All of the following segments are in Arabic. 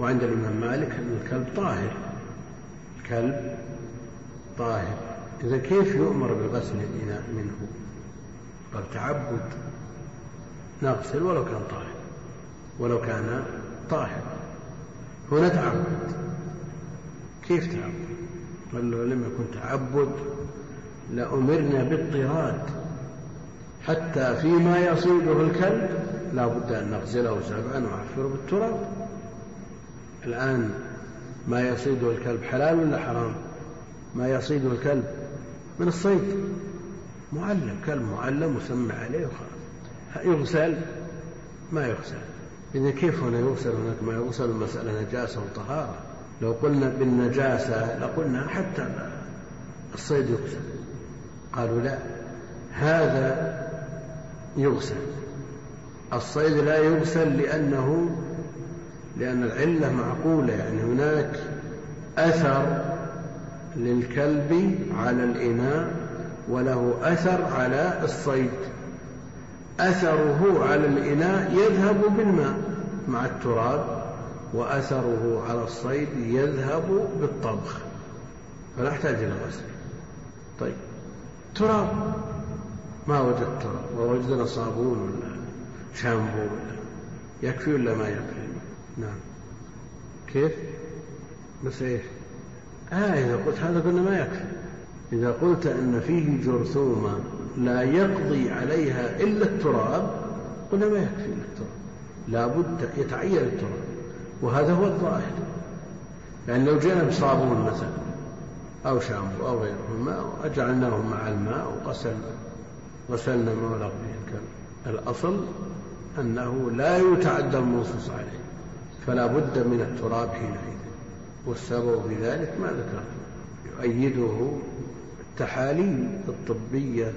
وعند الإمام مالك أن الكلب طاهر. الكلب طاهر. إذا كيف يؤمر بغسل الإناء منه؟ قال تعبد. نغسل ولو كان طاهر. ولو كان طاهر. هنا تعبد. كيف تعبد؟ قال له لم يكن تعبد لأمرنا باضطراد حتى فيما يصيده الكلب لا بد أن نغسله سبعا ونعفره بالتراب. الآن ما يصيده الكلب حلال ولا حرام؟ ما يصيده الكلب من الصيد. معلم كلب معلم وسمع عليه وخلاص. يغسل؟ ما يغسل. إذا كيف هنا يغسل؟ هناك ما يغسل المسألة نجاسة وطهارة. لو قلنا بالنجاسة لقلنا حتى الصيد يغسل. قالوا لا هذا يغسل. الصيد لا يغسل لأنه لأن العلة معقولة يعني هناك أثر للكلب على الإناء وله أثر على الصيد. أثره على الإناء يذهب بالماء مع التراب وأثره على الصيد يذهب بالطبخ. فلا يحتاج إلى غسل. طيب. تراب. ما وجدت تراب؟ ووجدنا صابون ولا شامبو ولا يكفي ولا ما يكفي؟ نعم. كيف؟ بس إيش؟ آه إذا قلت هذا قلنا ما يكفي. إذا قلت أن فيه جرثومة لا يقضي عليها إلا التراب قلنا ما يكفي إلا التراب. لا بد يتعين التراب وهذا هو الظاهر. يعني لو جئنا بصابون مثلا أو شامبو أو غيرهما وأجعلناه مع الماء وغسلنا غسلنا ما به الكلب الأصل أنه لا يتعدى النصوص عليه. فلا بد من التراب حينئذ. والسبب في ذلك ما ذكرت يؤيده التحاليل الطبية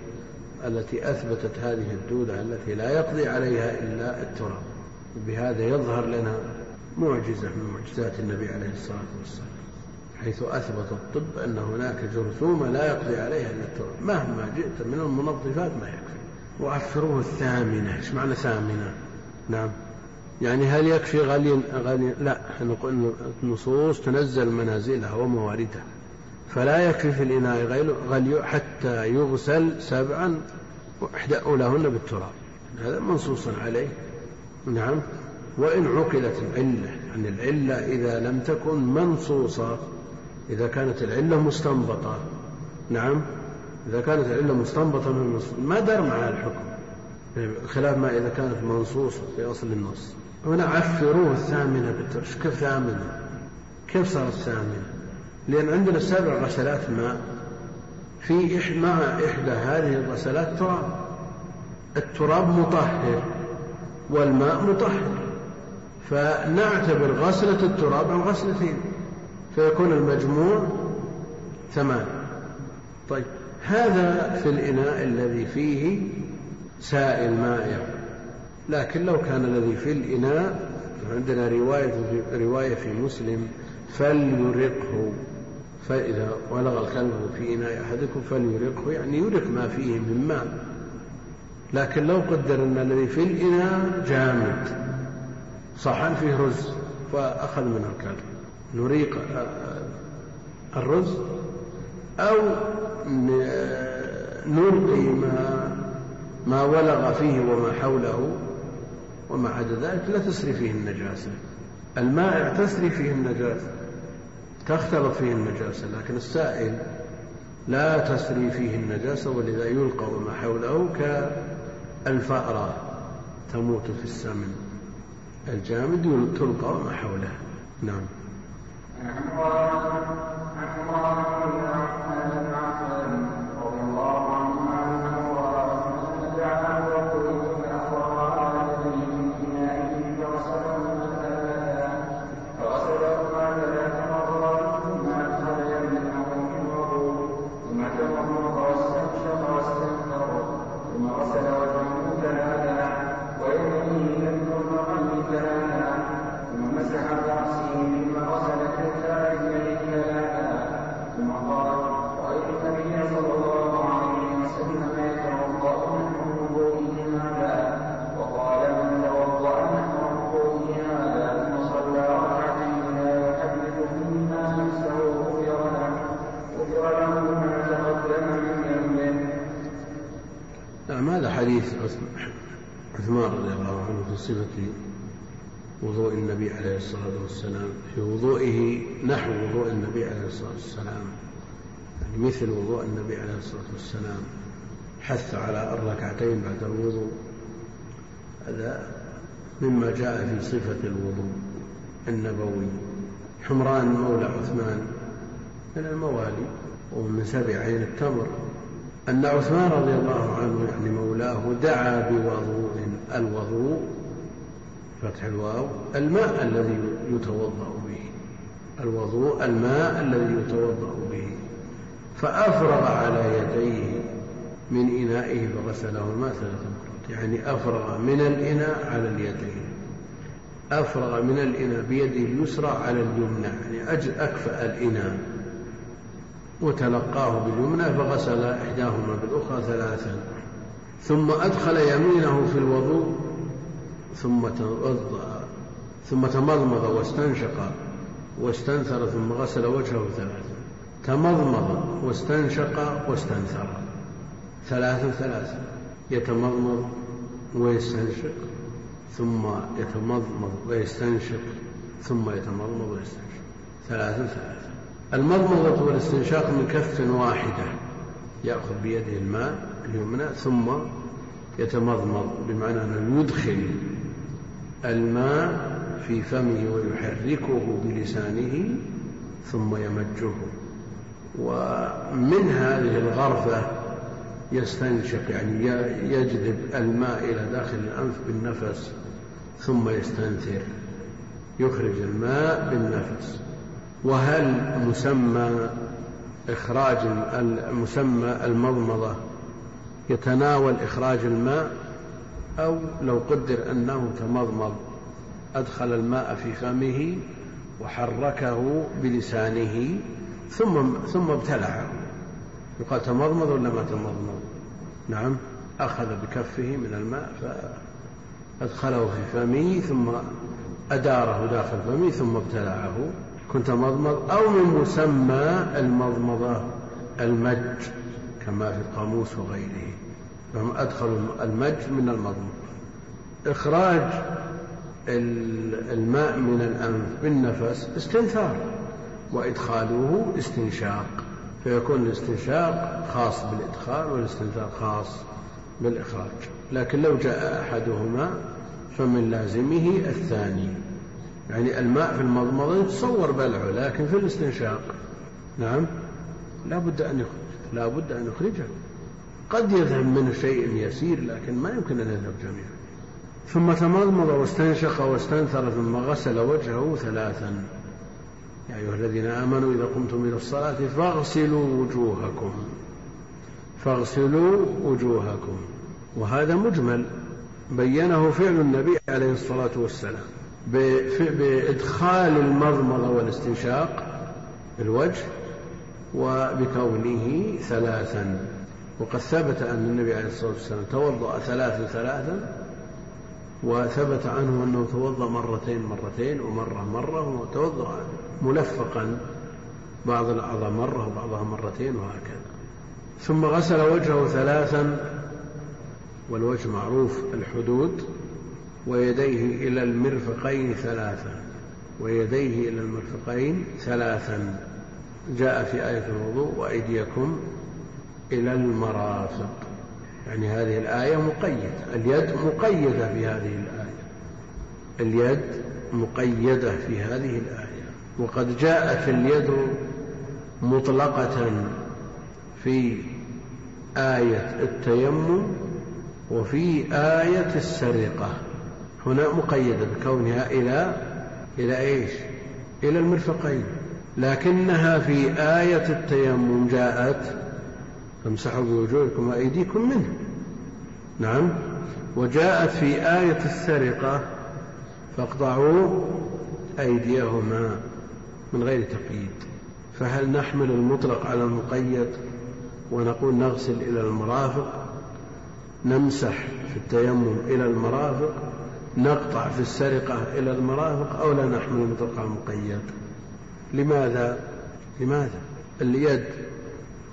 التي أثبتت هذه الدودة التي لا يقضي عليها إلا التراب. بهذا يظهر لنا معجزة من معجزات النبي عليه الصلاة والسلام حيث أثبت الطب أن هناك جرثومة لا يقضي عليها إلا التراب. مهما جئت من المنظفات ما يكفي وعفروه الثامنة. إيش معنى ثامنة؟ نعم. يعني هل يكفي غلي غلي لا نقول النصوص تنزل منازلها ومواردها. فلا يكفي في الإناء غلي حتى يغسل سبعا وإحدى أولاهن بالتراب. هذا منصوص عليه. نعم. وإن عقلت العلة يعني العلة إذا لم تكن منصوصة إذا كانت العلة مستنبطة. نعم. إذا كانت العلة مستنبطة من النص ما دار معها الحكم. خلاف ما إذا كانت منصوصة في أصل النص. هنا عفروه الثامنة بالترش. كيف ثامنة؟ كيف صارت ثامنة؟ لأن عندنا سبع غسلات ماء. في مع إحدى هذه الغسلات تراب. التراب مطهر والماء مطهر. فنعتبر غسلة التراب عن غسلتين. فيكون المجموع ثمان. طيب هذا في الإناء الذي فيه سائل مائع. لكن لو كان الذي في الإناء عندنا رواية رواية في مسلم فليرقه. فإذا ولغ الكلب في إناء أحدكم فليرقه يعني يرق ما فيه من ماء. لكن لو قدر أن الذي في الإناء جامد. صحن فيه رز فأخذ منه الكلب. نريق الرز أو نلقي ما ما ولغ فيه وما حوله. وما عدا ذلك لا تسري فيه النجاسة. المائع تسري فيه النجاسة تختلط فيه النجاسة لكن السائل لا تسري فيه النجاسة ولذا يلقى وما حوله كالفأرة تموت في السمن. الجامد تلقى وما حوله. نعم. في صفة وضوء النبي عليه الصلاة والسلام في وضوئه نحو وضوء النبي عليه الصلاة والسلام يعني مثل وضوء النبي عليه الصلاة والسلام حث على الركعتين بعد الوضوء. هذا مما جاء في صفة الوضوء النبوي. حمران مولى عثمان من الموالي ومن سبع عين التمر. أن عثمان رضي الله عنه يعني مولاه دعا بوضوء الوضوء فتح الواو الماء الذي يتوضأ به. الوضوء الماء الذي يتوضأ به. فأفرغ على يديه من إنائه فغسلهما ثلاث مرات يعني أفرغ من الإناء على اليدين. أفرغ من الإناء بيده اليسرى على اليمنى. يعني أكفأ الإناء. وتلقاه باليمنى فغسل إحداهما بالأخرى ثلاثا. ثم أدخل يمينه في الوضوء ثم توضأ ثم تمضمض واستنشق واستنثر ثم غسل وجهه ثلاثا. تمضمض واستنشق واستنثر. ثلاثا ثلاثا. يتمضمض ويستنشق ثم يتمضمض ويستنشق ثم يتمضمض ويستنشق. ثلاثا ثلاثا. المضمضة والاستنشاق من كف واحدة يأخذ بيده الماء اليمنى ثم يتمضمض بمعنى أنه يدخل الماء في فمه ويحركه بلسانه ثم يمجه. ومن هذه الغرفة يستنشق يعني يجذب الماء إلى داخل الأنف بالنفس ثم يستنثر يخرج الماء بالنفس. وهل مسمى إخراج مسمى المضمضة يتناول إخراج الماء؟ أو لو قدر أنه تمضمض أدخل الماء في فمه وحركه بلسانه ثم ثم ابتلعه. يقال تمضمض ولا ما تمضمض؟ نعم. أخذ بكفه من الماء فأدخله في فمه ثم أداره داخل فمه ثم ابتلعه. كنت مضمض أو من مسمى المضمضة المج كما في القاموس وغيره. فهم أدخلوا المج من المضمضة إخراج الماء من الأنف بالنفس استنثار وإدخاله استنشاق. فيكون الاستنشاق خاص بالإدخال والاستنثار خاص بالإخراج. لكن لو جاء أحدهما فمن لازمه الثاني. يعني الماء في المضمضة يتصور بلعه لكن في الاستنشاق. نعم؟ لا بد أن يخرج لا بد أن يخرجه. قد يذهب منه شيء يسير لكن ما يمكن أن يذهب جميعا. ثم تمضمض واستنشق واستنثر ثم غسل وجهه ثلاثا. يا أيها الذين آمنوا إذا قمتم إلى الصلاة فاغسلوا وجوهكم. فاغسلوا وجوهكم. وهذا مجمل. بينه فعل النبي عليه الصلاة والسلام. بإدخال المضمضة والاستنشاق في الوجه وبكونه ثلاثا. وقد ثبت أن النبي عليه الصلاة والسلام توضأ ثلاثا ثلاثا وثبت عنه أنه توضأ مرتين مرتين ومرة مرة وتوضأ ملفقا. بعض الأعضاء مرة وبعضها مرتين وهكذا. ثم غسل وجهه ثلاثا والوجه معروف الحدود. ويديه إلى المرفقين ثلاثا ويديه إلى المرفقين ثلاثا. جاء في آية الوضوء وأيديكم إلى المرافق. يعني هذه الآية مقيدة اليد مقيدة في هذه الآية. اليد مقيدة في هذه الآية. وقد جاءت اليد مطلقة في آية التيمم وفي آية السرقة. هنا مقيدة بكونها إلى إلى إيش؟ إلى المرفقين. لكنها في آية التيمم جاءت فامسحوا بوجوهكم وأيديكم منه. نعم. وجاءت في آية السرقة فاقطعوا أيديهما من غير تقييد. فهل نحمل المطلق على المقيد ونقول نغسل إلى المرافق؟ نمسح في التيمم إلى المرافق؟ نقطع في السرقة إلى المرافق أو لا نحمل المطلق على المقيد لماذا؟ لماذا؟ اليد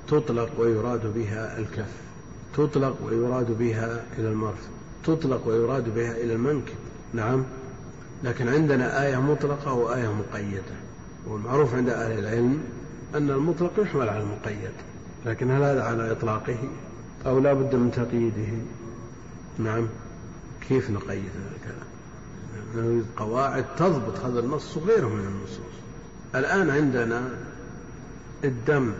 تطلق ويراد بها الكف تطلق ويراد بها إلى المرفق تطلق ويراد بها إلى المنكب. نعم لكن عندنا آية مطلقة وآية مقيدة. والمعروف عند أهل العلم أن المطلق يحمل على المقيد لكن هل هذا على إطلاقه أو لا بد من تقييده؟ نعم. كيف نقيد هذا الكلام؟ نريد قواعد تضبط هذا النص وغيره من النصوص. الآن عندنا الدم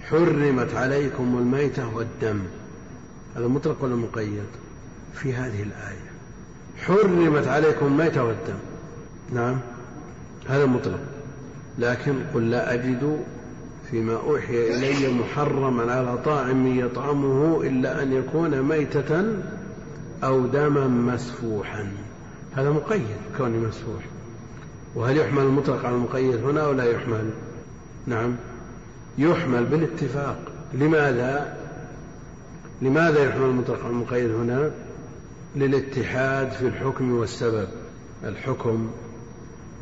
حرمت عليكم الميتة والدم. هذا مطلق ولا مقيد؟ في هذه الآية. حرمت عليكم الميتة والدم. نعم هذا مطلق. لكن قل لا أجد فيما أوحي إلي محرما على طاعم يطعمه إلا أن يكون ميتة أو دما مسفوحا. هذا مقيد كونه مسفوح. وهل يحمل المطلق على المقيد هنا أو لا يحمل؟ نعم. يحمل بالاتفاق. لماذا؟ لماذا يحمل المطلق على المقيد هنا؟ للاتحاد في الحكم والسبب. الحكم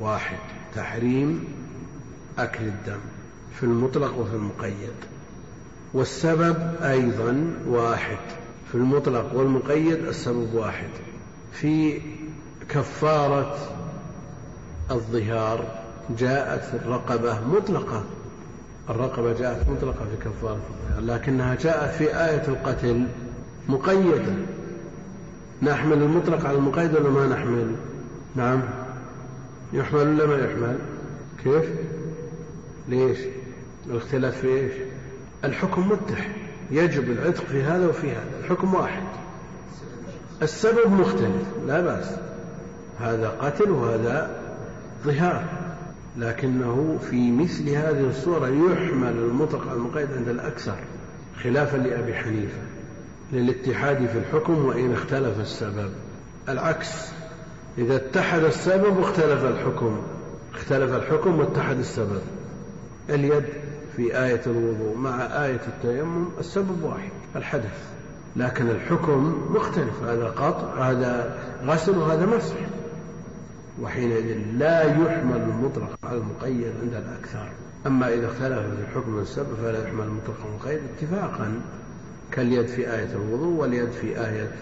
واحد تحريم أكل الدم في المطلق وفي المقيد. والسبب أيضا واحد في المطلق والمقيد السبب واحد في كفارة الظهار جاءت الرقبة مطلقة الرقبة جاءت مطلقة في كفارة الظهار لكنها جاءت في آية القتل مقيدة. نحمل المطلق على المقيد ولا ما نحمل؟ نعم. يحمل ولا ما يحمل؟ كيف؟ ليش؟ الاختلاف في إيش؟ الحكم متحد يجب العتق في هذا وفي هذا الحكم واحد. السبب مختلف لا بأس. هذا قتل وهذا ظهار لكنه في مثل هذه الصورة يحمل المطلق على المقيد عند الأكثر خلافا لأبي حنيفة للاتحاد في الحكم وإن اختلف السبب. العكس إذا اتحد السبب واختلف الحكم اختلف الحكم واتحد السبب. اليد في آية الوضوء مع آية التيمم السبب واحد الحدث. لكن الحكم مختلف هذا قطع هذا غسل وهذا مسح. وحينئذ لا يحمل المطلق على المقيد عند الأكثر أما إذا اختلف في الحكم والسبب فلا يحمل المطلق على المقيد اتفاقا كاليد في آية الوضوء واليد في آية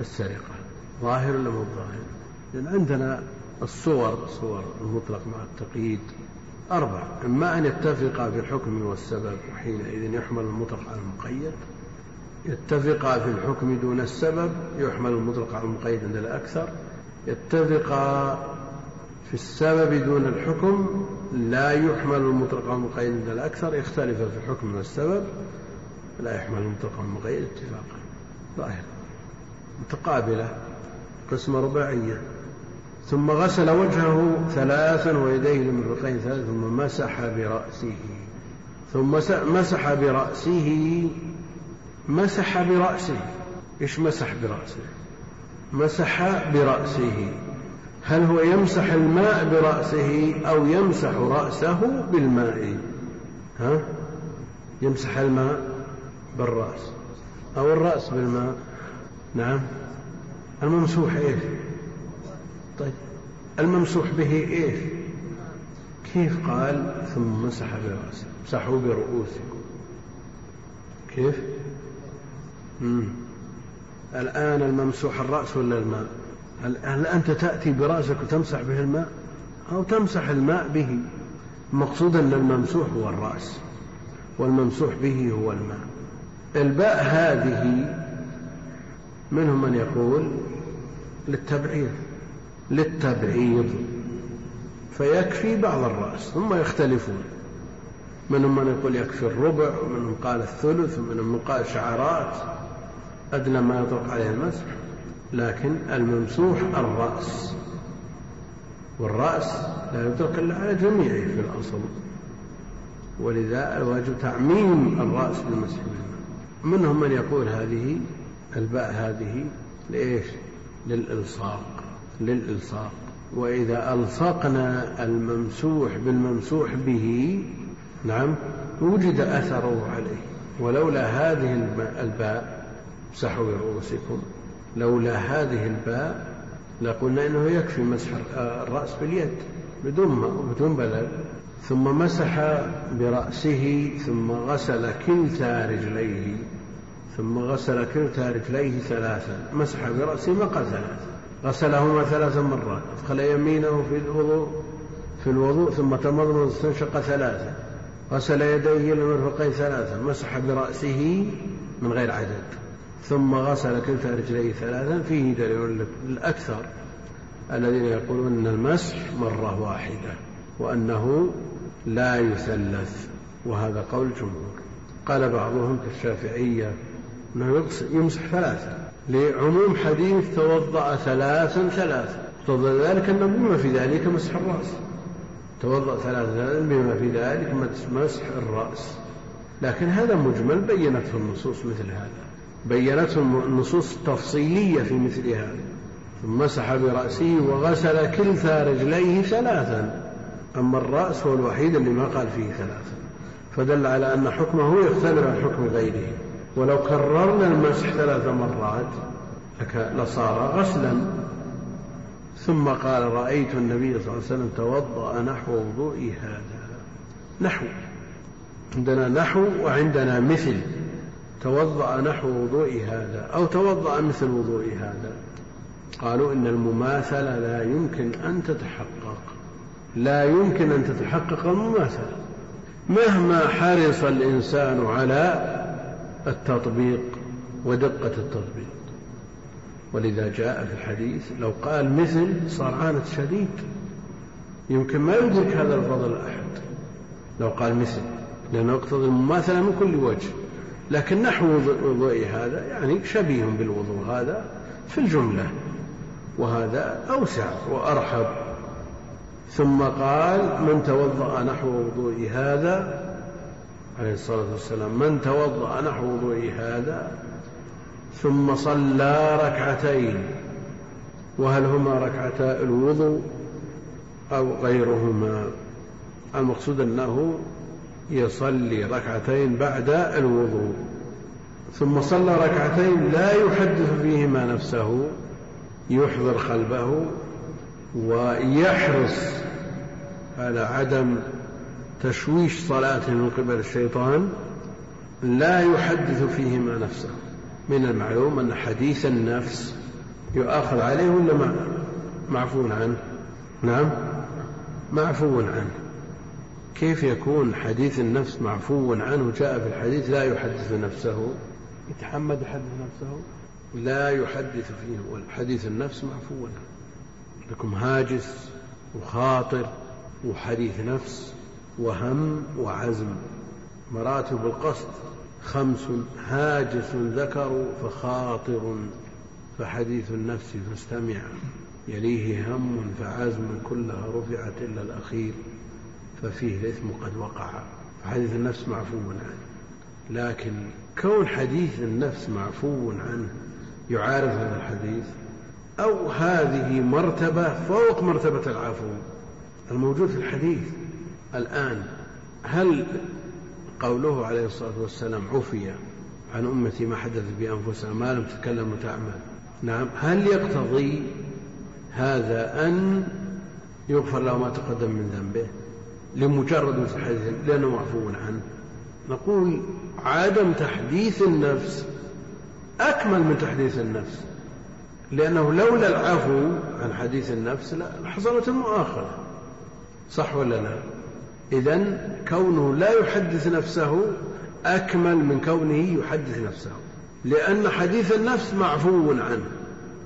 السرقة. ظاهر ولا مو ظاهر؟ لأن عندنا الصور صور المطلق مع التقييد. أربع. إما أن يتفقا في الحكم والسبب وحينئذ يحمل المطلق على المقيد. يتفقا في الحكم دون السبب يحمل المطلق على المقيد عند الأكثر. يتفقا في السبب دون الحكم لا يحمل المطلق على المقيد عند الأكثر. يختلف في الحكم والسبب لا يحمل المطلق على المقيد اتفاقا. ظاهر متقابلة. قسمة رباعية. ثم غسل وجهه ثلاثا ويديه المرفقين ثلاثا ثم مسح برأسه. ثم مسح برأسه. مسح برأسه. إيش مسح برأسه؟ مسح برأسه. هل هو يمسح الماء برأسه أو يمسح رأسه بالماء؟ ها؟ يمسح الماء بالرأس. أو الرأس بالماء. نعم. الممسوح إيش؟ طيب. الممسوح به إيش؟ كيف قال؟ ثم مسح برأسه امسحوا برؤوسكم. كيف؟ مم. الآن الممسوح الرأس ولا الماء؟ هل أنت تأتي برأسك وتمسح به الماء؟ أو تمسح الماء به. المقصود أن الممسوح هو الرأس. والممسوح به هو الماء. الباء هذه منهم من يقول للتبعيض. للتبعيض. فيكفي بعض الرأس ثم يختلفون. منهم من يقول يكفي الربع ومنهم قال الثلث ومنهم من قال شعرات. أدنى ما يطلق عليه المسح لكن الممسوح الرأس. والرأس لا يترك إلا على جميعه في الأصل. ولذا الواجب تعميم الرأس بالمسح منهم من يقول هذه الباء هذه لإيش؟ للإلصاق. للإلصاق. وإذا ألصقنا الممسوح بالممسوح به نعم وجد أثره عليه. ولولا هذه الباء امسحوا برؤوسكم لولا هذه الباء لقلنا إنه يكفي مسح الرأس باليد بدون بدون بلل ثم مسح برأسه ثم غسل كلتا رجليه ثم غسل كلتا رجليه ثلاثا مسح برأسه قال ثلاثا. غسلهما ثلاث مرات أدخل يمينه في الوضوء في الوضوء ثم تمضمض واستنشق ثلاثة غسل يديه إلى المرفقين ثلاثة مسح برأسه من غير عدد ثم غسل كلتا رجليه ثلاثا فيه دليل الأكثر الذين يقولون أن المسح مرة واحدة وأنه لا يثلث وهذا قول الجمهور. قال بعضهم كالشافعية يمسح ثلاثة. لعموم حديث توضأ ثلاثا ثلاثا اقتضى ذلك أنه بما في ذلك مسح الرأس. توضأ ثلاثا بما في ذلك مسح الرأس. لكن هذا مجمل بينته النصوص مثل هذا. بينته النصوص التفصيلية في مثل هذا. ثم مسح برأسه وغسل كلتا رجليه ثلاثا. أما الرأس هو الوحيد اللي ما قال فيه ثلاثا. فدل على أن حكمه يختلف عن حكم غيره. ولو كررنا المسح ثلاث مرات لصار غسلا. ثم قال رأيت النبي صلى الله عليه وسلم توضأ نحو وضوئي هذا. نحو. عندنا نحو وعندنا مثل. توضأ نحو وضوء هذا أو توضأ مثل وضوء هذا. قالوا إن المماثلة لا يمكن أن تتحقق. لا يمكن أن تتحقق المماثلة. مهما حرص الإنسان على التطبيق ودقة التطبيق. ولذا جاء في الحديث لو قال مثل صار عانت شديد. يمكن ما يدرك هذا الفضل أحد. لو قال مثل لأنه يقتضي المماثلة من كل وجه. لكن نحو وضوء هذا يعني شبيه بالوضوء هذا في الجملة. وهذا أوسع وأرحب. ثم قال من توضأ نحو وضوء هذا عليه الصلاة والسلام من توضأ نحو وضوء هذا؟ ثم صلى ركعتين وهل هما ركعتا الوضوء أو غيرهما؟ المقصود أنه يصلي ركعتين بعد الوضوء ثم صلى ركعتين لا يحدث فيهما نفسه يحضر قلبه ويحرص على عدم تشويش صلاته من قبل الشيطان لا يحدث فيهما نفسه. من المعلوم أن حديث النفس يؤاخذ عليه ولا معفو عنه. نعم. معفو عنه. كيف يكون حديث النفس معفو عنه جاء في الحديث لا يحدث نفسه؟ يتحمد يحدث نفسه. لا يحدث فيه. والحديث النفس معفو عنه. لكم هاجس وخاطر وحديث نفس. وهم وعزم. مراتب القصد خمس هاجس ذكر فخاطر فحديث النفس فاستمع. يليه هم فعزم كلها رفعت إلا الأخير ففيه الإثم قد وقع. حديث النفس معفو عنه. لكن كون حديث النفس معفو عنه يعارض هذا الحديث أو هذه مرتبة فوق مرتبة العفو الموجود في الحديث. الآن هل قوله عليه الصلاة والسلام عفي عن أمتي ما حدث بأنفسها ما لم تتكلم وتعمل؟ نعم. هل يقتضي هذا أن يغفر له ما تقدم من ذنبه لمجرد مثل الحديث لأنه معفو عنه؟ نقول عدم تحديث النفس أكمل من تحديث النفس لأنه لولا العفو عن حديث النفس لحصلت المؤاخذة صح ولا لا؟ إذا كونه لا يحدث نفسه أكمل من كونه يحدث نفسه لأن حديث النفس معفو عنه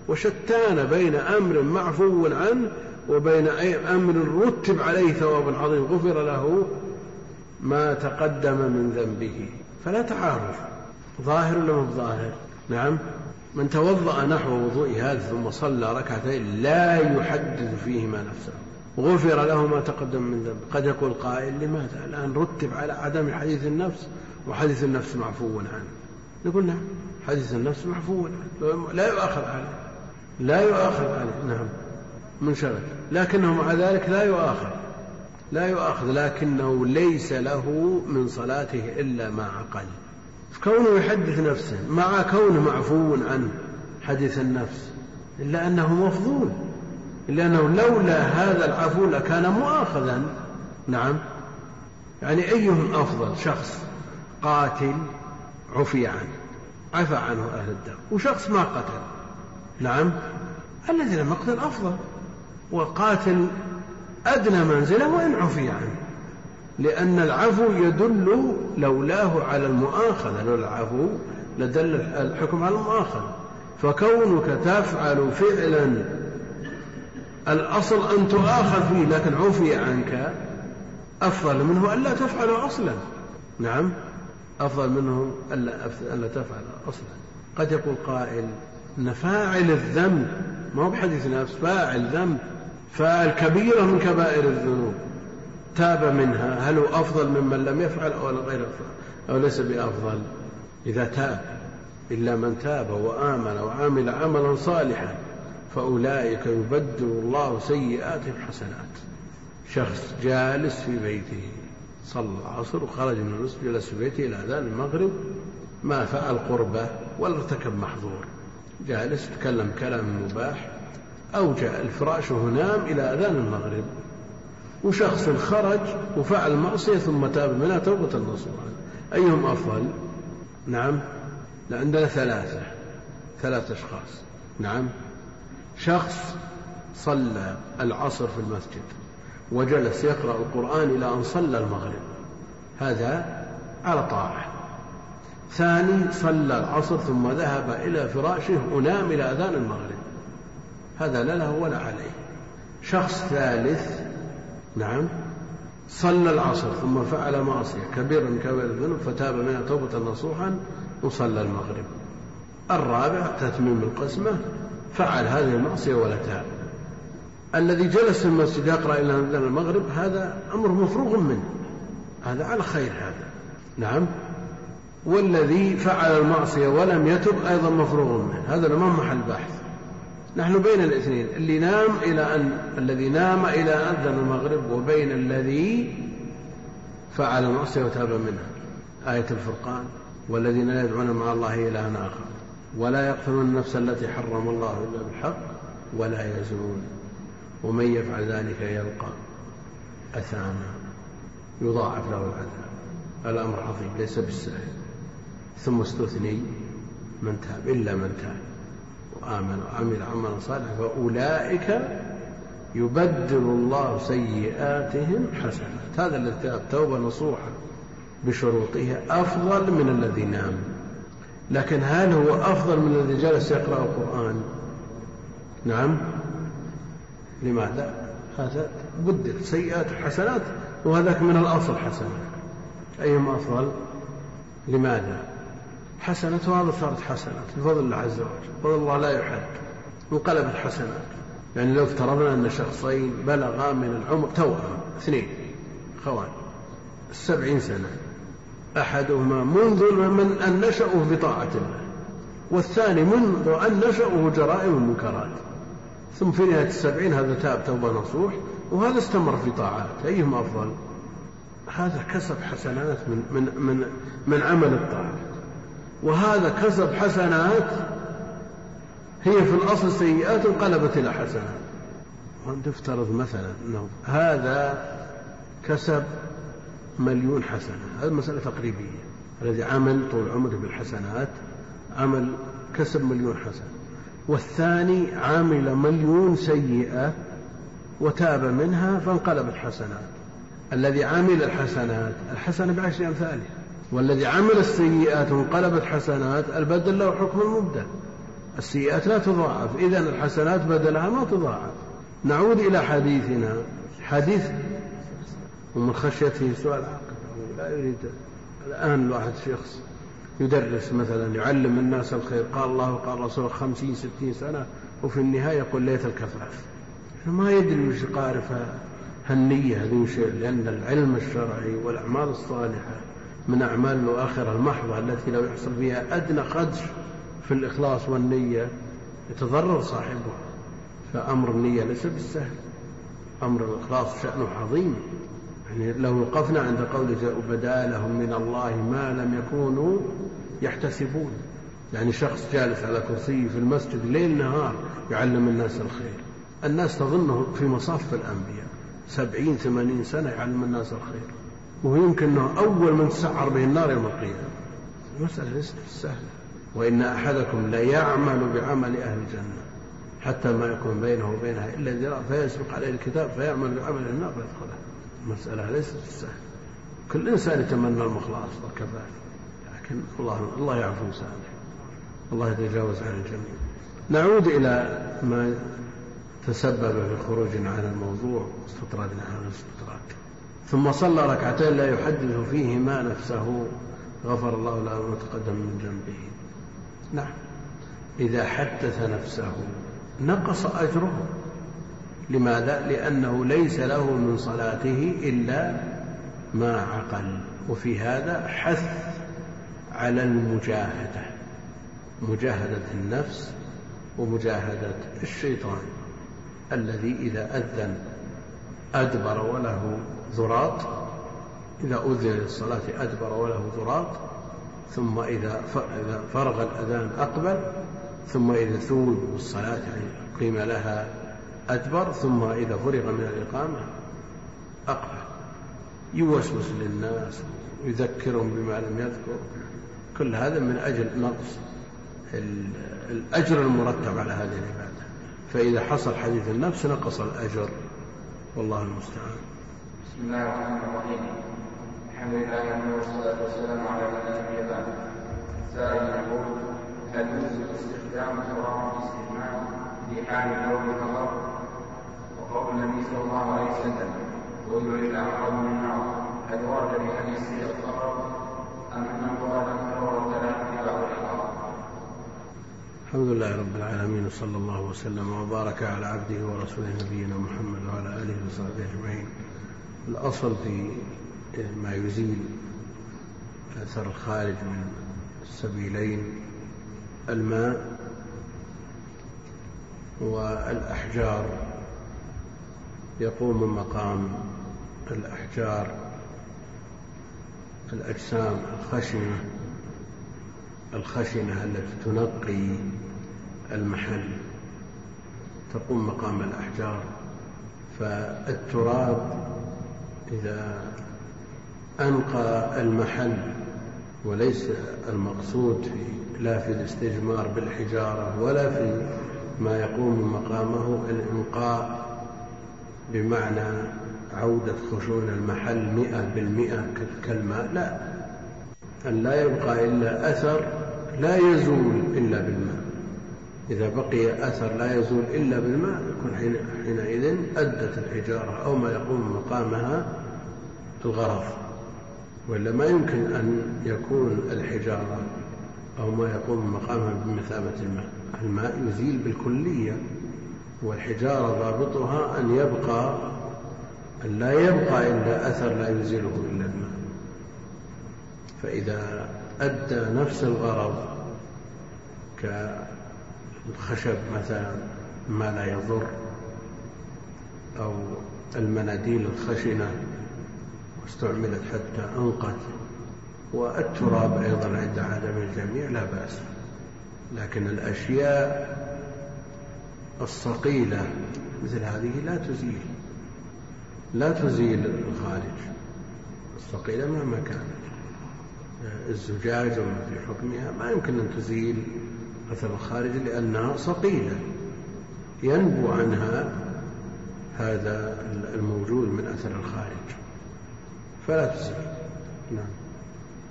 وشتان بين أمر معفو عنه وبين أمر رتب عليه ثواب عظيم غفر له ما تقدم من ذنبه. فلا تعارض ظاهر ولا ظاهر؟ نعم. من توضأ نحو وضوء هذا ثم صلى ركعتين لا يحدث فيهما نفسه. غفر له ما تقدم من ذنبه قد يقول قائل لماذا؟ الآن رتب على عدم حديث النفس وحديث النفس معفو عنه. نقول نعم حديث النفس معفو عنه. لا يؤاخذ عليه. لا يؤاخذ عليه. نعم منشغل لكنه مع ذلك لا يؤاخذ. لا يؤاخذ لكنه ليس له من صلاته إلا ما عقل كونه يحدث نفسه مع كونه معفو عنه حديث النفس إلا أنه مفضول. إلا أنه لولا هذا العفو لكان مؤاخذا. نعم. يعني أيهم أفضل؟ شخص قاتل عفي عنه عفى عنه أهل الدم وشخص ما قتل. نعم. الذي لم يقتل أفضل. وقاتل أدنى منزلة وإن عفي عنه. لأن العفو يدل لولاه على المؤاخذة. لولا العفو لدل الحكم على المؤاخذة. فكونك تفعل فعلا الأصل أن تؤاخذ فيه لكن عفي عنك. أفضل منه ألا تفعله أصلا. نعم. أفضل منه ألا, ألا تفعل أصلا. قد يقول قائل أن فاعل الذنب ما هو بحديث نفس فاعل ذنب فاعل كبيرة من كبائر الذنوب تاب منها هل هو أفضل ممن لم يفعل أو غير أو ليس بأفضل؟ إذا تاب إلا من تاب وآمن وعمل عملا صالحا. فأولئك يبدل الله سيئاتهم حسنات. شخص جالس في بيته صلى العصر وخرج من المسجد جلس في بيته إلى أذان المغرب ما فعل قربة ولا ارتكب محظور. جالس تكلم كلام مباح أو جاء الفراش ونام إلى أذان المغرب. وشخص خرج وفعل معصية ثم تاب منها توبة نصوحا أيهم أفضل؟ نعم عندنا ثلاثة ثلاثة أشخاص. نعم. شخص صلى العصر في المسجد وجلس يقرأ القرآن إلى أن صلى المغرب. هذا على طاعة. ثاني صلى العصر ثم ذهب إلى فراشه ونام إلى أذان المغرب. هذا لا له ولا عليه. شخص ثالث نعم صلى العصر ثم فعل معصية. كبيرة من كبائر الذنوب فتاب منها توبة نصوحا وصلى المغرب. الرابع تتميم القسمة فعل هذه المعصية ولا تاب الذي جلس في المسجد يقرأ إلى أذان المغرب هذا أمر مفروغ منه. هذا على خير هذا. نعم. والذي فعل المعصية ولم يتب أيضا مفروغ منه. هذا ما محل بحث. نحن بين الاثنين. اللي نام إلى أن الذي نام إلى أذن المغرب وبين الذي فعل المعصية وتاب منها. آية الفرقان. والذين لا يدعون مع الله إلها آخر. ولا يقتلون النفس التي حرم الله إلا بالحق ولا يزنون. ومن يفعل ذلك يلقى أثاما يضاعف له العذاب. الأمر عظيم ليس بالسهل. ثم استثني من تاب إلا من تاب. وآمن وعمل عملا صالحا فأولئك يبدل الله سيئاتهم حسنات. هذا الذي تاب توبة نصوحة بشروطها أفضل من الذي نام لكن هل هو أفضل من الذي جلس يقرأ القرآن. نعم. لماذا؟ هذا بدل سيئات حسنات وهذاك من الأصل حسنات أيهما أفضل؟ لماذا؟ حسنة وهذا صارت حسنات بفضل الله عز وجل. فضل الله لا يحد انقلبت حسنات يعني لو افترضنا أن شخصين بلغا من العمر توأم اثنين خوان السبعين سنة. أحدهما منذ من أن نشأوا في طاعة الله والثاني منذ أن نشأوا جرائم المنكرات. ثم في نهاية السبعين هذا تاب توبة نصوح وهذا استمر في طاعات أيهما أفضل؟ هذا كسب حسنات من, من, من, من عمل الطاعة. وهذا كسب حسنات هي في الأصل سيئات انقلبت إلى حسنات. وأن تفترض مثلا أنه هذا كسب مليون حسنة. هذه مسألة تقريبية. الذي عمل طول عمره بالحسنات عمل كسب مليون حسنة. والثاني عمل مليون سيئة وتاب منها فانقلبت حسنات الذي عمل الحسنات الحسنة بعشر أمثالها والذي عمل السيئات وانقلبت حسنات البدل له حكم المبدل السيئات لا تضاعف. إذا الحسنات بدلها ما تضاعف. نعود إلى حديثنا. حديث ومن خشيته سؤال عاقبة لا يريد الآن الواحد شخص يدرس مثلا يعلم الناس الخير قال الله وقال رسوله خمسين ستين سنة وفي النهاية يقول ليت الكفاف ما يدري وش قارف هالنية هذه وش لأن العلم الشرعي والأعمال الصالحة من أعمال الآخرة المحضة التي لو يحصل فيها أدنى خدش في الإخلاص والنية يتضرر صاحبها. فأمر النية ليس بالسهل. أمر الإخلاص شأنه عظيم. يعني لو وقفنا عند قوله بدا لهم من الله ما لم يكونوا يحتسبون. يعني شخص جالس على كرسي في المسجد ليل نهار يعلم الناس الخير. الناس تظنه في مصاف الأنبياء. سبعين ثمانين سنة يعلم الناس الخير. ويمكن أنه أول من تسعر به النار يوم القيامة. المسألة ليست سهلة. وإن أحدكم ليعمل بعمل أهل الجنة حتى ما يكون بينه وبينها إلا ذراع فيسبق عليه الكتاب فيعمل بعمل النار فيدخلها المسألة ليست بالسهل كل إنسان يتمنى المخلاص والكفاف لكن الله الله يعفو سامح الله يتجاوز عن الجميع. نعود إلى ما تسبب في خروجنا عن الموضوع واستطردنا عن الاستطراد ثم صلى ركعتين لا يحدث فيهما نفسه. غفر الله له ما تقدم من جنبه. نعم. إذا حدث نفسه نقص أجره. لماذا؟ لأنه ليس له من صلاته إلا ما عقل وفي هذا حث على المجاهدة مجاهدة النفس ومجاهدة الشيطان الذي إذا أذن أدبر وله ذراط إذا أذن للصلاة أدبر وله ذراط ثم إذا فرغ الأذان أقبل ثم إذا ثوب بالصلاة يعني قيم لها أدبر ثم إذا فرغ من الإقامة أقبل. يوسوس للناس ويذكرهم بما لم يذكر. كل هذا من أجل نقص الأجر المرتب على هذه العبادة. فإذا حصل حديث النفس نقص الأجر. والله المستعان. بسم الله الرحمن الرحيم. الحمد لله والصلاة والسلام على من لا نبي بعد. سائل يقول هل يجوز استخدام تراب الاستجمام في حال النوم النظر وقول النبي صلى الله عليه وسلم ويل للأعقاب من النار. هل ورد في حديث الطهر أم أنه ورد مكرر ثلاث بعض الحمد لله رب العالمين وصلى الله وسلم وبارك على عبده ورسوله نبينا محمد وعلى آله وصحبه أجمعين. الأصل في ما يزيل أثر الخارج من السبيلين الماء والأحجار. يقوم مقام الأحجار الأجسام الخشنة الخشنة التي تنقي المحل. تقوم مقام الأحجار. فالتراب إذا أنقى المحل وليس المقصود في لا في الاستجمار بالحجارة ولا في ما يقوم مقامه الإنقاء بمعنى عودة خشون المحل مئة بالمئة كالماء لا. أن لا يبقى إلا أثر لا يزول إلا بالماء. إذا بقي أثر لا يزول إلا بالماء يكون حينئذ أدت الحجارة أو ما يقوم مقامها الغرض وإلا ما يمكن أن يكون الحجارة أو ما يقوم مقامها بمثابة الماء. الماء يزيل بالكلية. والحجارة ضابطها أن يبقى أن لا يبقى إلا أثر لا يزيله إلا الماء. فإذا أدى نفس الغرض كالخشب مثلا ما لا يضر أو المناديل الخشنة واستعملت حتى أنقت والتراب أيضا عند عدم الجميع لا بأس. لكن الأشياء الصقيلة مثل هذه لا تزيل. لا تزيل الخارج. الصقيلة مهما كانت الزجاج وما في حكمها ما يمكن أن تزيل أثر الخارج لأنها صقيلة. ينبو عنها هذا الموجود من أثر الخارج. فلا تزيل. نعم.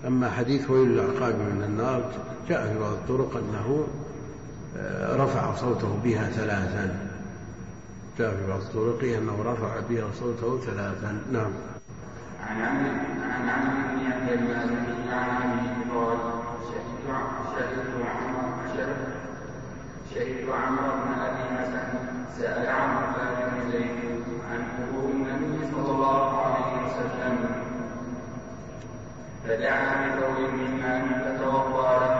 أما حديث ويل العقاب من النار جاء في بعض الطرق أنه رفع صوته بها ثلاثا. جاء في بعض الطرق أنه رفع بها صوته ثلاثا. نعم. عن عن عمرو بن يحيى المازني عن ابيه قال شهدت شهدت شهدت عمرو بن أبي حسن. سأل عمرو بن زيد عن حضور النبي صلى الله عليه وسلم. فدعا بثور من ماء فتوضأ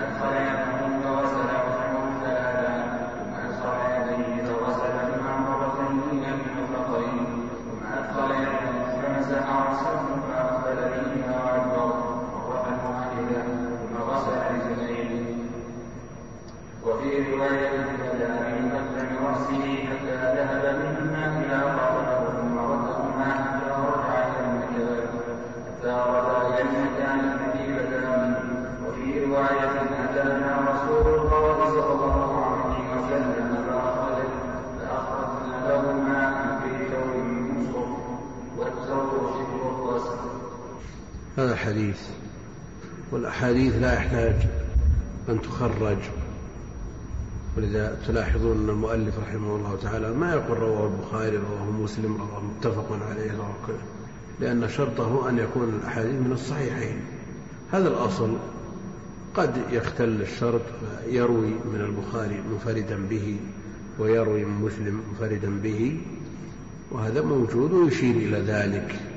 ثم الحديث والأحاديث لا يحتاج أن تخرج. ولذا تلاحظون أن المؤلف رحمه الله تعالى ما يقول رواه البخاري رواه مسلم رواه متفق عليه رواه كذا. لأن شرطه أن يكون الأحاديث من الصحيحين. هذا الأصل قد يختل الشرط فيروي من البخاري منفردا به ويروي من مسلم منفردا به وهذا موجود ويشير إلى ذلك.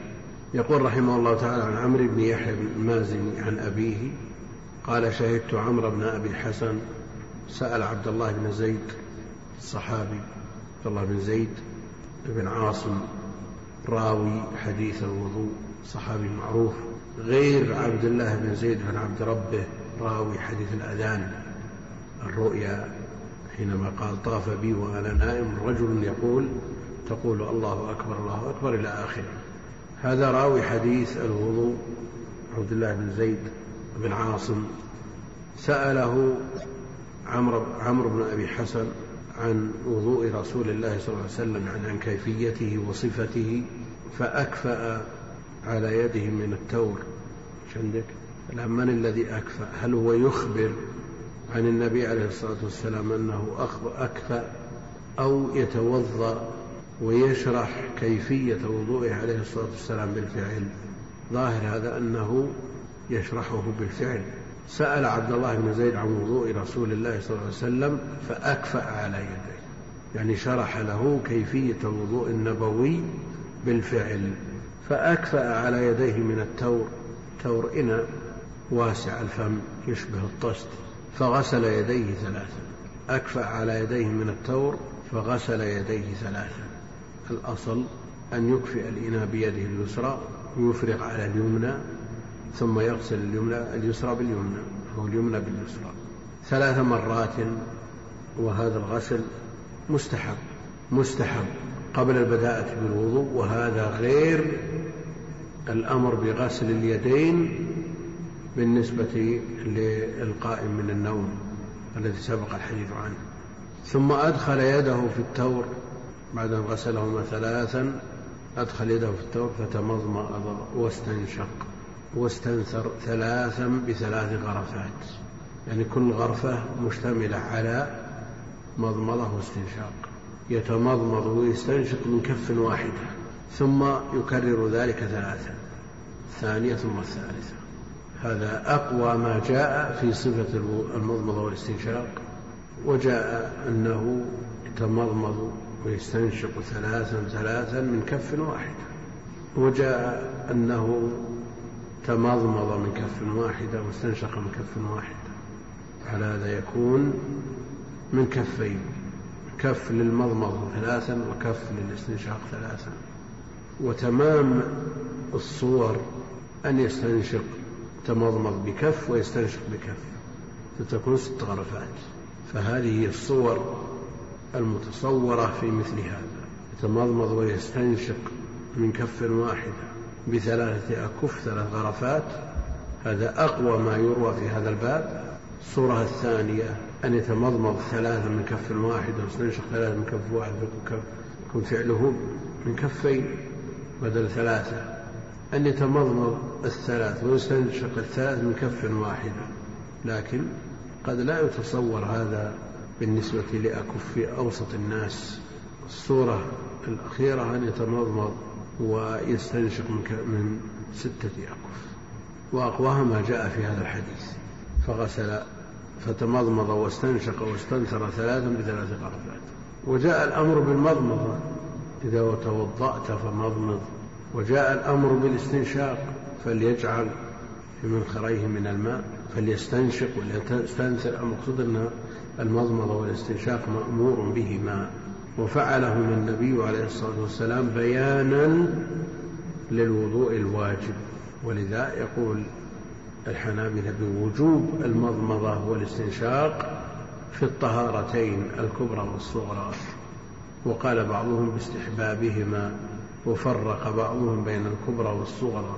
يقول رحمه الله تعالى عن عمرو بن يحيى المازني عن أبيه قال شهدت عمرو بن أبي الحسن سأل عبد الله بن زيد الصحابي عبد الله بن زيد بن عاصم راوي حديث الوضوء صحابي معروف غير عبد الله بن زيد بن عبد ربه راوي حديث الأذان الرؤيا حينما قال طاف بي وأنا نائم رجل يقول تقول الله أكبر الله أكبر إلى آخره. هذا راوي حديث الوضوء عبد الله بن زيد بن عاصم سأله عمرو عمرو بن أبي حسن عن وضوء رسول الله صلى الله عليه وسلم عن, عن كيفيته وصفته فأكفأ على يده من التور عندك؟ الآن من الذي أكفأ؟ هل هو يخبر عن النبي عليه الصلاة والسلام أنه أكفأ أو يتوضأ ويشرح كيفية وضوئه عليه الصلاة والسلام بالفعل. ظاهر هذا أنه يشرحه بالفعل. سأل عبد الله بن زيد عن وضوء رسول الله صلى الله عليه وسلم فأكفأ على يديه. يعني شرح له كيفية الوضوء النبوي بالفعل. فأكفأ على يديه من التور. تور إناء واسع الفم يشبه الطست. فغسل يديه ثلاثا أكفأ على يديه من التور فغسل يديه ثلاثا الأصل أن يكفئ الإناء بيده اليسرى ويفرغ على اليمنى ثم يغسل اليمنى اليسرى باليمنى أو اليمنى باليسرى. ثلاث مرات وهذا الغسل مستحب مستحب قبل البداءة بالوضوء وهذا غير الأمر بغسل اليدين بالنسبة للقائم من النوم الذي سبق الحديث عنه. ثم أدخل يده في التور بعد أن غسلهما ثلاثا أدخل يده في التور فتمضمض واستنشق واستنثر ثلاثا بثلاث غرفات. يعني كل غرفة مشتملة على مضمضة واستنشاق. يتمضمض ويستنشق من كف واحدة ثم يكرر ذلك ثلاثا الثانية ثم الثالثة. هذا أقوى ما جاء في صفة المضمضة والاستنشاق وجاء أنه يتمضمض ويستنشق ثلاثا ثلاثا من كف واحدة وجاء أنه تمضمض من كف واحدة واستنشق من كف واحدة على هذا يكون من كفين كف للمضمضة ثلاثا وكف للاستنشاق ثلاثا. وتمام الصور أن يستنشق تمضمض بكف ويستنشق بكف. فتكون ست غرفات. فهذه الصور المتصورة في مثل هذا. يتمضمض ويستنشق من كف واحدة بثلاثة أكف ثلاث غرفات. هذا أقوى ما يروى في هذا الباب. الصورة الثانية أن يتمضمض ثلاثة من كف واحد ويستنشق ثلاثة من كف واحد يكون فعله من كفين بدل ثلاثة. أن يتمضمض الثلاث ويستنشق الثلاث من كف واحدة لكن قد لا يتصور هذا بالنسبة لأكف أوسط الناس الصورة الأخيرة أن يتمضمض ويستنشق من ستة أكف. وأقواها ما جاء في هذا الحديث. فغسل فتمضمض واستنشق واستنثر ثلاثا بثلاث غرفات وجاء الأمر بالمضمضة. إذا توضأت فمضمض. وجاء الأمر بالاستنشاق. فليجعل في منخريه من الماء. فليستنشق وليستنثر. المقصود أن المضمضة والاستنشاق مأمور بهما. وفعلهما النبي عليه الصلاة والسلام بيانا للوضوء الواجب. ولذا يقول الحنابلة بوجوب المضمضة والاستنشاق في الطهارتين الكبرى والصغرى. وقال بعضهم باستحبابهما وفرق بعضهم بين الكبرى والصغرى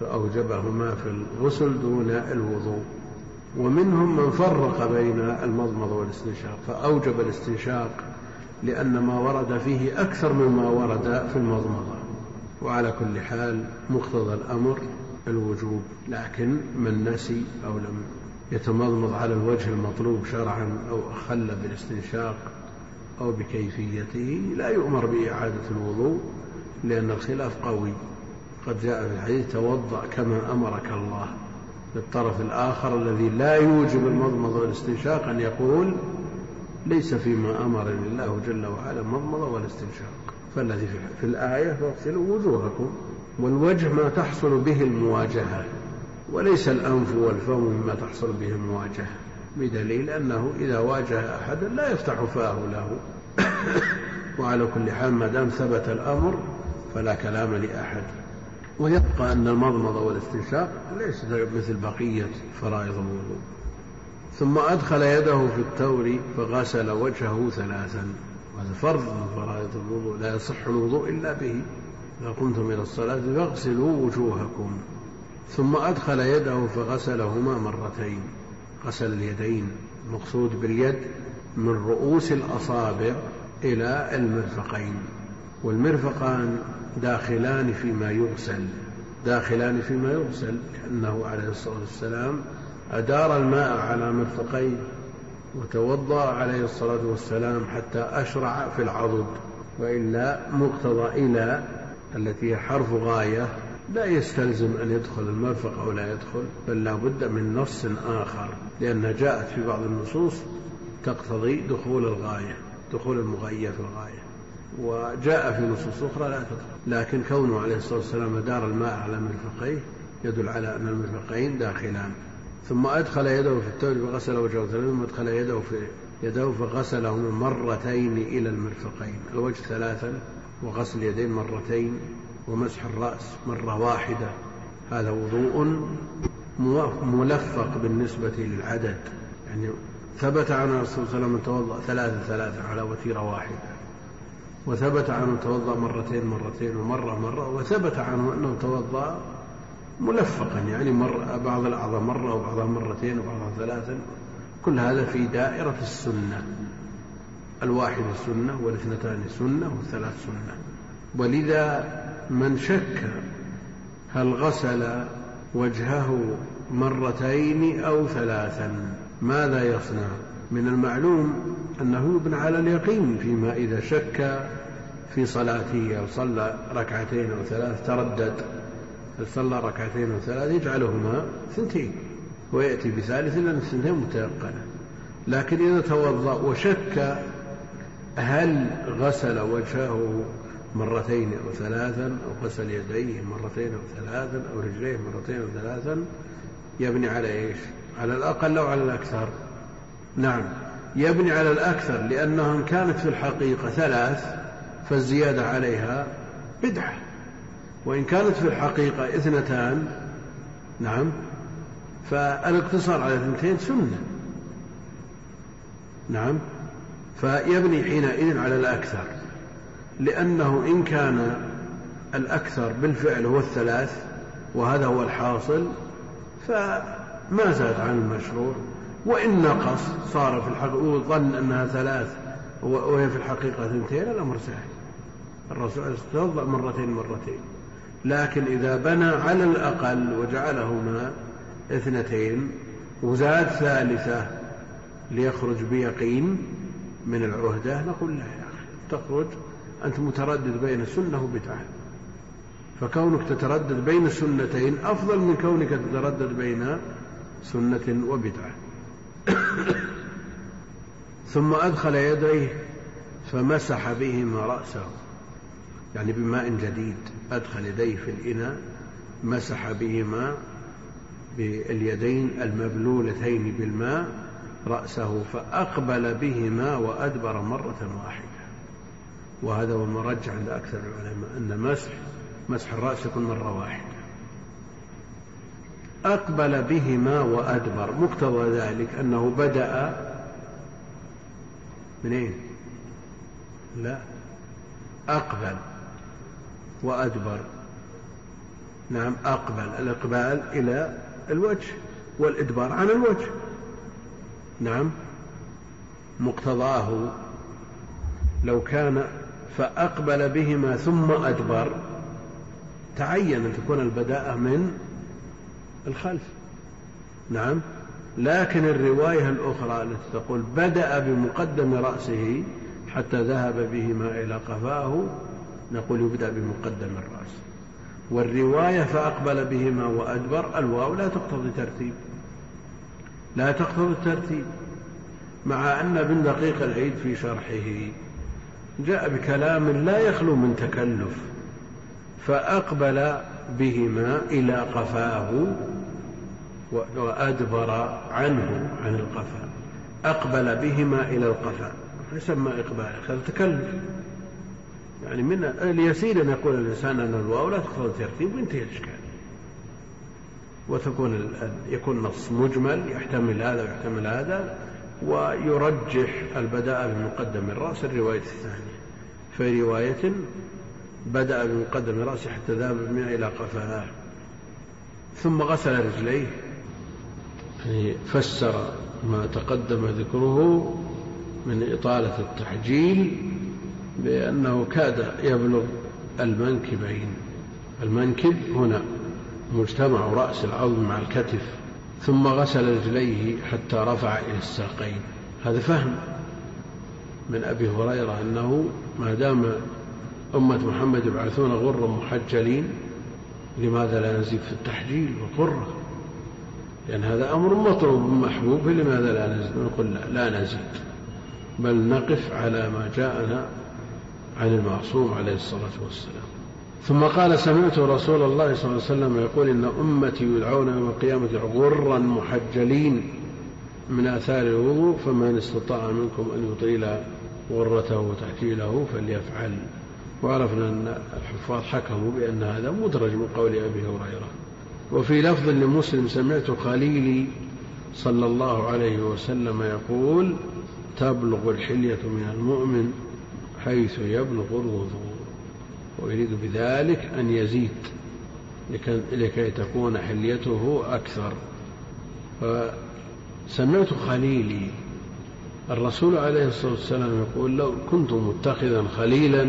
فأوجبهما في الغسل دون الوضوء. ومنهم من فرق بين المضمضة والاستنشاق فأوجب الاستنشاق لأن ما ورد فيه أكثر مما ورد في المضمضة. وعلى كل حال مقتضى الأمر الوجوب لكن من نسي أو لم يتمضمض على الوجه المطلوب شرعا أو أخل بالاستنشاق أو بكيفيته لا يؤمر بإعادة الوضوء لأن الخلاف قوي. قد جاء في الحديث توضأ كما أمرك الله. للطرف الآخر الذي لا يوجب المضمضة والاستنشاق أن يقول ليس فيما أمرني الله جل وعلا مضمضة والاستنشاق. فالذي في الآية فاغسلوا وجوهكم والوجه ما تحصل به المواجهة وليس الأنف والفم مما تحصل به المواجهة بدليل أنه إذا واجه أحدا لا يفتح فاه له. وعلى كل حال ما دام ثبت الأمر فلا كلام لأحد. ويبقى أن المضمضة والاستنشاق ليس مثل بقية فرائض الوضوء. ثم أدخل يده في التور فغسل وجهه ثلاثا. وهذا فرض من فرائض الوضوء. لا يصح الوضوء إلا به. إذا قمتم إلى الصلاة فاغسلوا وجوهكم. ثم أدخل يده فغسلهما مرتين. غسل اليدين المقصود باليد من رؤوس الأصابع إلى المرفقين. والمرفقان داخلان فيما يغسل داخلان فيما يغسل لأنه عليه الصلاة والسلام أدار الماء على مرفقيه وتوضأ عليه الصلاة والسلام حتى أشرع في العضد وإلا مقتضى إلى التي هي حرف غاية لا يستلزم أن يدخل المرفق أو لا يدخل بل لا بد من نص آخر لأنها جاءت في بعض النصوص تقتضي دخول الغاية دخول المغية في الغاية. وجاء في نصوص أخرى لا تدخل لكن كونه عليه الصلاة والسلام دار الماء على مرفقيه يدل على أن المرفقين داخلان. ثم أدخل يده في التوب فغسل وجهه ثم أدخل يده في يده فغسلهما مرتين إلى المرفقين. الوجه ثلاثا وغسل اليدين مرتين ومسح الرأس مرة واحدة. هذا وضوء ملفق بالنسبة للعدد. يعني ثبت عن الرسول صلى الله عليه وسلم توضأ ثلاثة ثلاثة على وتيرة واحدة. وثبت عنه توضأ مرتين مرتين ومرة مرة وثبت عنه أنه توضأ ملفقا يعني مر بعض الأعضاء مرة وبعضها مرتين وبعضها ثلاثا. كل هذا في دائرة السنة. الواحدة سنة والاثنتان سنة والثلاث سنة. ولذا من شك هل غسل وجهه مرتين أو ثلاثا ماذا يصنع؟ من المعلوم أنه يبنى على اليقين فيما إذا شك في صلاته أو صلى ركعتين أو ثلاث تردد هل صلى ركعتين أو ثلاث يجعلهما ثنتين ويأتي بثالث لأن الثنتين متيقنة. لكن إذا توضأ وشك هل غسل وجهه مرتين أو ثلاثا أو غسل يديه مرتين أو ثلاثا أو رجليه مرتين أو ثلاثا يبني على إيش؟ على الأقل أو على الأكثر. نعم. يبني على الأكثر لأنها إن كانت في الحقيقة ثلاث فالزيادة عليها بدعة. وإن كانت في الحقيقة اثنتان نعم فالاقتصار على اثنتين سنة. نعم فيبني حينئذ على الأكثر لأنه إن كان الأكثر بالفعل هو الثلاث وهذا هو الحاصل فما زاد عن المشروع. وإن نقص صار في الحقيقة وظن أنها ثلاث وهي في الحقيقة اثنتين الأمر سهل. الرسول توضأ مرتين مرتين. لكن إذا بنى على الأقل وجعلهما اثنتين وزاد ثالثة ليخرج بيقين من العهدة نقول لا يا أخي تخرج أنت متردد بين سنة وبدعة. فكونك تتردد بين السنتين أفضل من كونك تتردد بين سنة وبدعة. ثم أدخل يديه فمسح بهما رأسه. يعني بماء جديد. أدخل يديه في الإناء مسح بهما باليدين المبلولتين بالماء رأسه فأقبل بهما وأدبر مرة واحدة. وهذا هو المرجع عند أكثر العلماء أن مسح مسح الرأس يكون مرة واحدة. أقبل بهما وأدبر. مقتضى ذلك أنه بدأ منين لا. أقبل وأدبر. نعم أقبل. الإقبال إلى الوجه والإدبار عن الوجه. نعم. مقتضاه. لو كان فأقبل بهما ثم أدبر تعين أن تكون البداءة من الخلف. نعم. لكن الرواية الأخرى التي تقول بدأ بمقدم رأسه حتى ذهب بهما إلى قفاه نقول يبدأ بمقدم الرأس. والرواية فأقبل بهما وأدبر الواو لا تقتضي ترتيب. لا تقتضي الترتيب. مع أن ابن دقيق العيد في شرحه جاء بكلام لا يخلو من تكلف فأقبل بهما إلى قفاه وأدبر عنه عن القفا. أقبل بهما إلى القفا. يسمى إقبال؟ هذا تكلف. يعني من اليسير أن يقول الإنسان أن الواو لا تقتضي الترتيب وينتهي الإشكال. وتكون يكون نص مجمل يحتمل هذا ويحتمل هذا ويرجح البداء بمقدم الرأس الرواية الثانية. في رواية بدأ بمقدم رأسه حتى ذهب بما إلى قفاه. ثم غسل رجليه. يعني فسر ما تقدم ذكره من إطالة التحجيل بأنه كاد يبلغ المنكبين. المنكب هنا مجتمع رأس العظم مع الكتف. ثم غسل رجليه حتى رفع إلى الساقين. هذا فهم من أبي هريرة أنه ما دام أمة محمد يبعثون غرا محجلين لماذا لا نزيد في التحجيل والقرة لأن هذا أمر مطلوب محبوب لماذا لا نزيد؟ نقول لا, لا نزيد بل نقف على ما جاءنا عن المعصوم عليه الصلاة والسلام. ثم قال سمعت رسول الله صلى الله عليه وسلم يقول إن أمتي يدعون يوم القيامة غرا محجلين من آثار الوضوء فمن استطاع منكم أن يطيل غرته وتحجيله فليفعل. وعرفنا أن الحفاظ حكموا بأن هذا مدرج من قول أبي هريرة. وفي لفظ لمسلم سمعت خليلي صلى الله عليه وسلم يقول تبلغ الحلية من المؤمن حيث يبلغ الوضوء ويريد بذلك أن يزيد لكي تكون حليته أكثر. فسمعت خليلي الرسول عليه الصلاة والسلام يقول لو كنت متخذا خليلا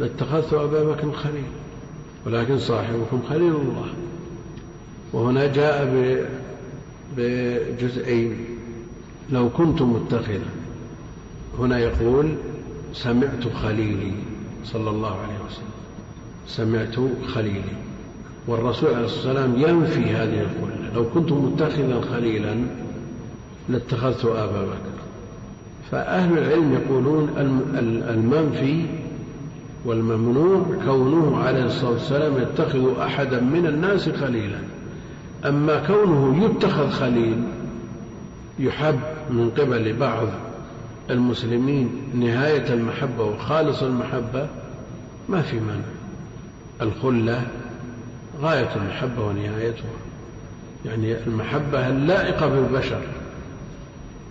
لاتخذت أبا بكر خليل ولكن صاحبكم خليل الله. وهنا جاء بجزئين. لو كنت متخذا. هنا يقول سمعت خليلي صلى الله عليه وسلم. سمعت خليلي. والرسول عليه الصلاة والسلام ينفي هذه الخلة. لو كنت متخذا خليلا لاتخذت أبا بكر. فأهل العلم يقولون المنفي والممنوع كونه عليه الصلاة والسلام يتخذ أحدا من الناس خليلا. أما كونه يتخذ خليل يحب من قبل بعض المسلمين نهاية المحبة وخالص المحبة ما في مانع الخلة غاية المحبة ونهايتها. يعني المحبة اللائقة بالبشر.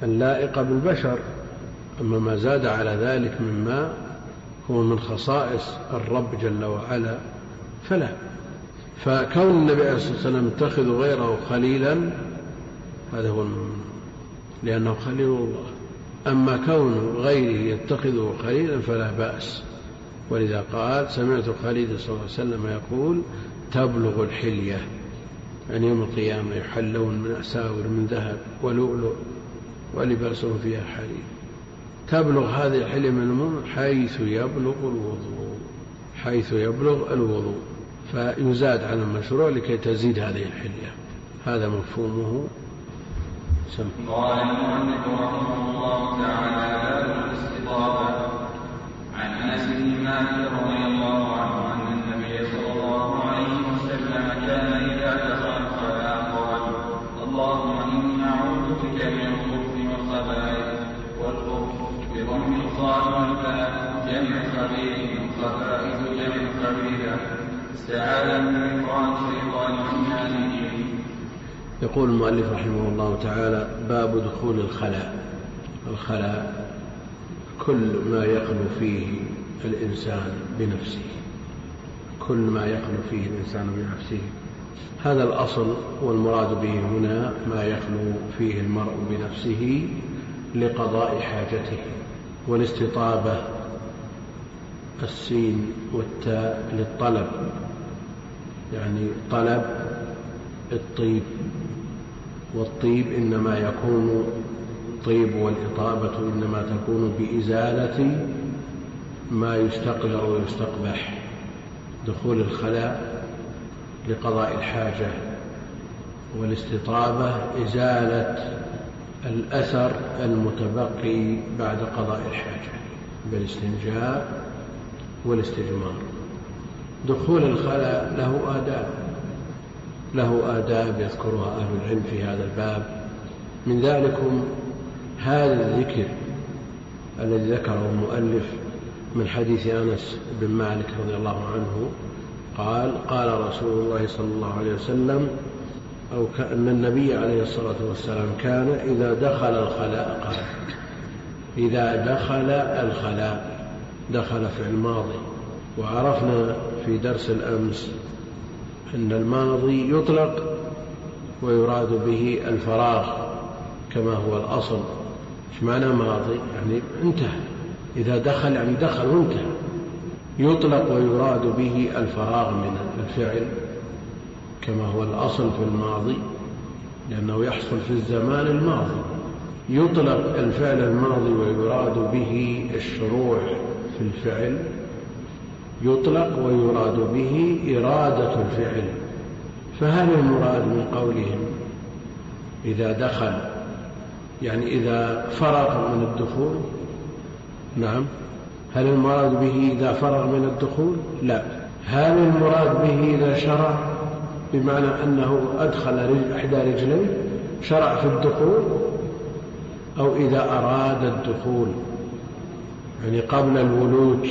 اللائقة بالبشر أما ما زاد على ذلك مما هو من خصائص الرب جل وعلا فلا. فكون النبي عليه الصلاة والسلام يتخذ غيره خليلا هذا هو لأنه خليل الله. أما كون غيره يتخذه خليلا فلا بأس. ولذا قال سمعت خليل صلى الله عليه وسلم يقول تبلغ الحلية. يعني يوم القيامة يحلون من أساور من ذهب ولؤلؤ ولباسهم فيها حرير تبلغ هذه الحلية من المؤمن حيث يبلغ الوضوء حيث يبلغ الوضوء. فيزاد على المشروع لكي تزيد هذه الحلية. هذا مفهومه. سم. قال المؤلف رحمه الله تعالى باب الاستطابة عن أنس بن مالك رضي الله عنه استعاذ من يقول المؤلف رحمه الله تعالى باب دخول الخلاء. الخلاء كل ما يخلو فيه الإنسان بنفسه. كل ما يخلو فيه الإنسان بنفسه. هذا الأصل والمراد به هنا ما يخلو فيه المرء بنفسه لقضاء حاجته والاستطابة السين والتاء للطلب. يعني طلب الطيب والطيب إنما يكون الطيب والإطابة إنما تكون بإزالة ما يستقذر ويستقبح دخول الخلاء لقضاء الحاجة والاستطابة إزالة الأثر المتبقي بعد قضاء الحاجة بالاستنجاء والاستجمار. دخول الخلاء له آداب له آداب يذكرها أهل العلم في هذا الباب. من ذلكم هذا الذكر الذي ذكره المؤلف من حديث أنس بن مالك رضي الله عنه قال قال رسول الله صلى الله عليه وسلم أو كأن النبي عليه الصلاة والسلام كان إذا دخل الخلاء قال إذا دخل الخلاء دخل في الماضي وعرفنا في درس الأمس أن الماضي يطلق ويراد به الفراغ كما هو الأصل. إيش معنى ماضي؟ يعني انتهى. إذا دخل يعني دخل وانتهى. يطلق ويراد به الفراغ من الفعل كما هو الأصل في الماضي لأنه يحصل في الزمان الماضي. يطلق الفعل الماضي ويراد به الشروع في الفعل يطلق ويراد به إرادة الفعل فهل المراد من قولهم؟ إذا دخل يعني إذا فرغ من الدخول؟ نعم. هل المراد به إذا فرغ من الدخول؟ لا. هل المراد به إذا شرع؟ بمعنى أنه أدخل إحدى رجليه شرع في الدخول أو إذا أراد الدخول يعني قبل الولوج.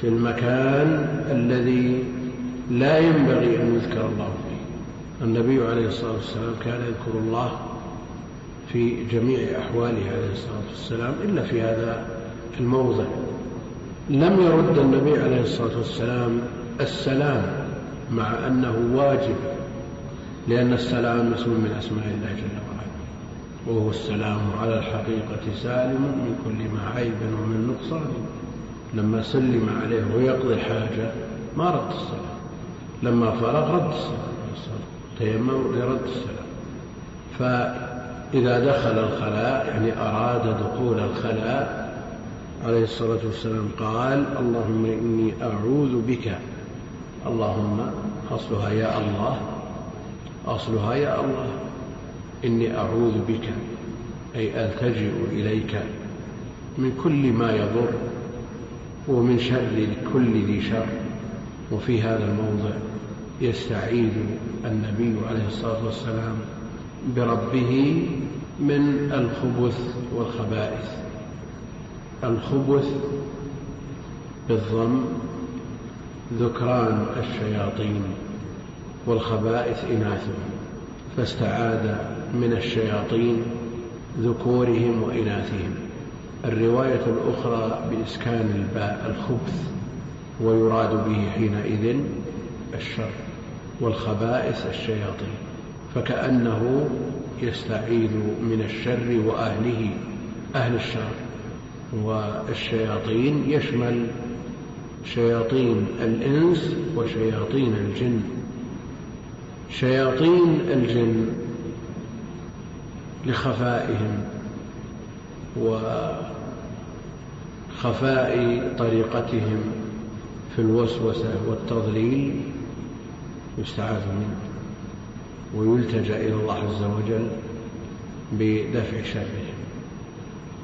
في المكان الذي لا ينبغي أن يذكر الله فيه. النبي عليه الصلاة والسلام كان يذكر الله في جميع أحواله عليه الصلاة والسلام إلا في هذا الموضع. لم يرد النبي عليه الصلاة والسلام السلام مع أنه واجب لأن السلام اسم من أسماء الله جل وعلا وهو السلام على الحقيقة سالم من كل ما عيب ومن نقصان. لما سلم عليه ويقضي الحاجة ما رد السلام. لما فرغ رد السلام. تيمم لرد السلام. فإذا دخل الخلاء يعني أراد دخول الخلاء عليه الصلاة والسلام قال اللهم إني أعوذ بك. اللهم أصلها يا الله. أصلها يا الله. إني أعوذ بك. أي ألتجئ إليك من كل ما يضر. ومن شر كل ذي شر وفي هذا الموضع يستعيذ النبي عليه الصلاة والسلام بربه من الخبث والخبائث. الخبث بالضم ذكران الشياطين والخبائث إناثهم فاستعاذ من الشياطين ذكورهم وإناثهم. الرواية الأخرى بإسكان الباء الخبث ويراد به حينئذ الشر والخبائث الشياطين فكأنه يستعيذ من الشر وأهله أهل الشر والشياطين يشمل شياطين الإنس وشياطين الجن. شياطين الجن لخفائهم وخفاء طريقتهم في الوسوسة والتضليل يستعاذ منه ويلتجأ إلى الله عز وجل بدفع شرهم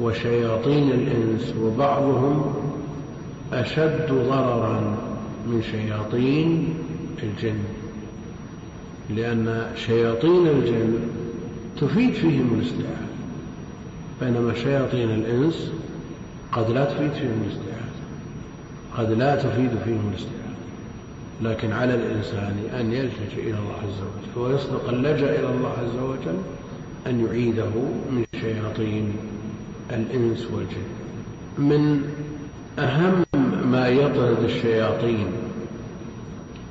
وشياطين الإنس وبعضهم أشد ضررا من شياطين الجن لأن شياطين الجن تفيد فيهم الاستعاذة. بينما شياطين الإنس قد لا تفيد فيهم الاستعاذة قد لا تفيد فيهم الاستعاذة لكن على الإنسان أن يلتجئ إلى الله عز وجل ويصدق اللجأ إلى الله عز وجل أن يعيده من شياطين الإنس والجن. من أهم ما يطرد الشياطين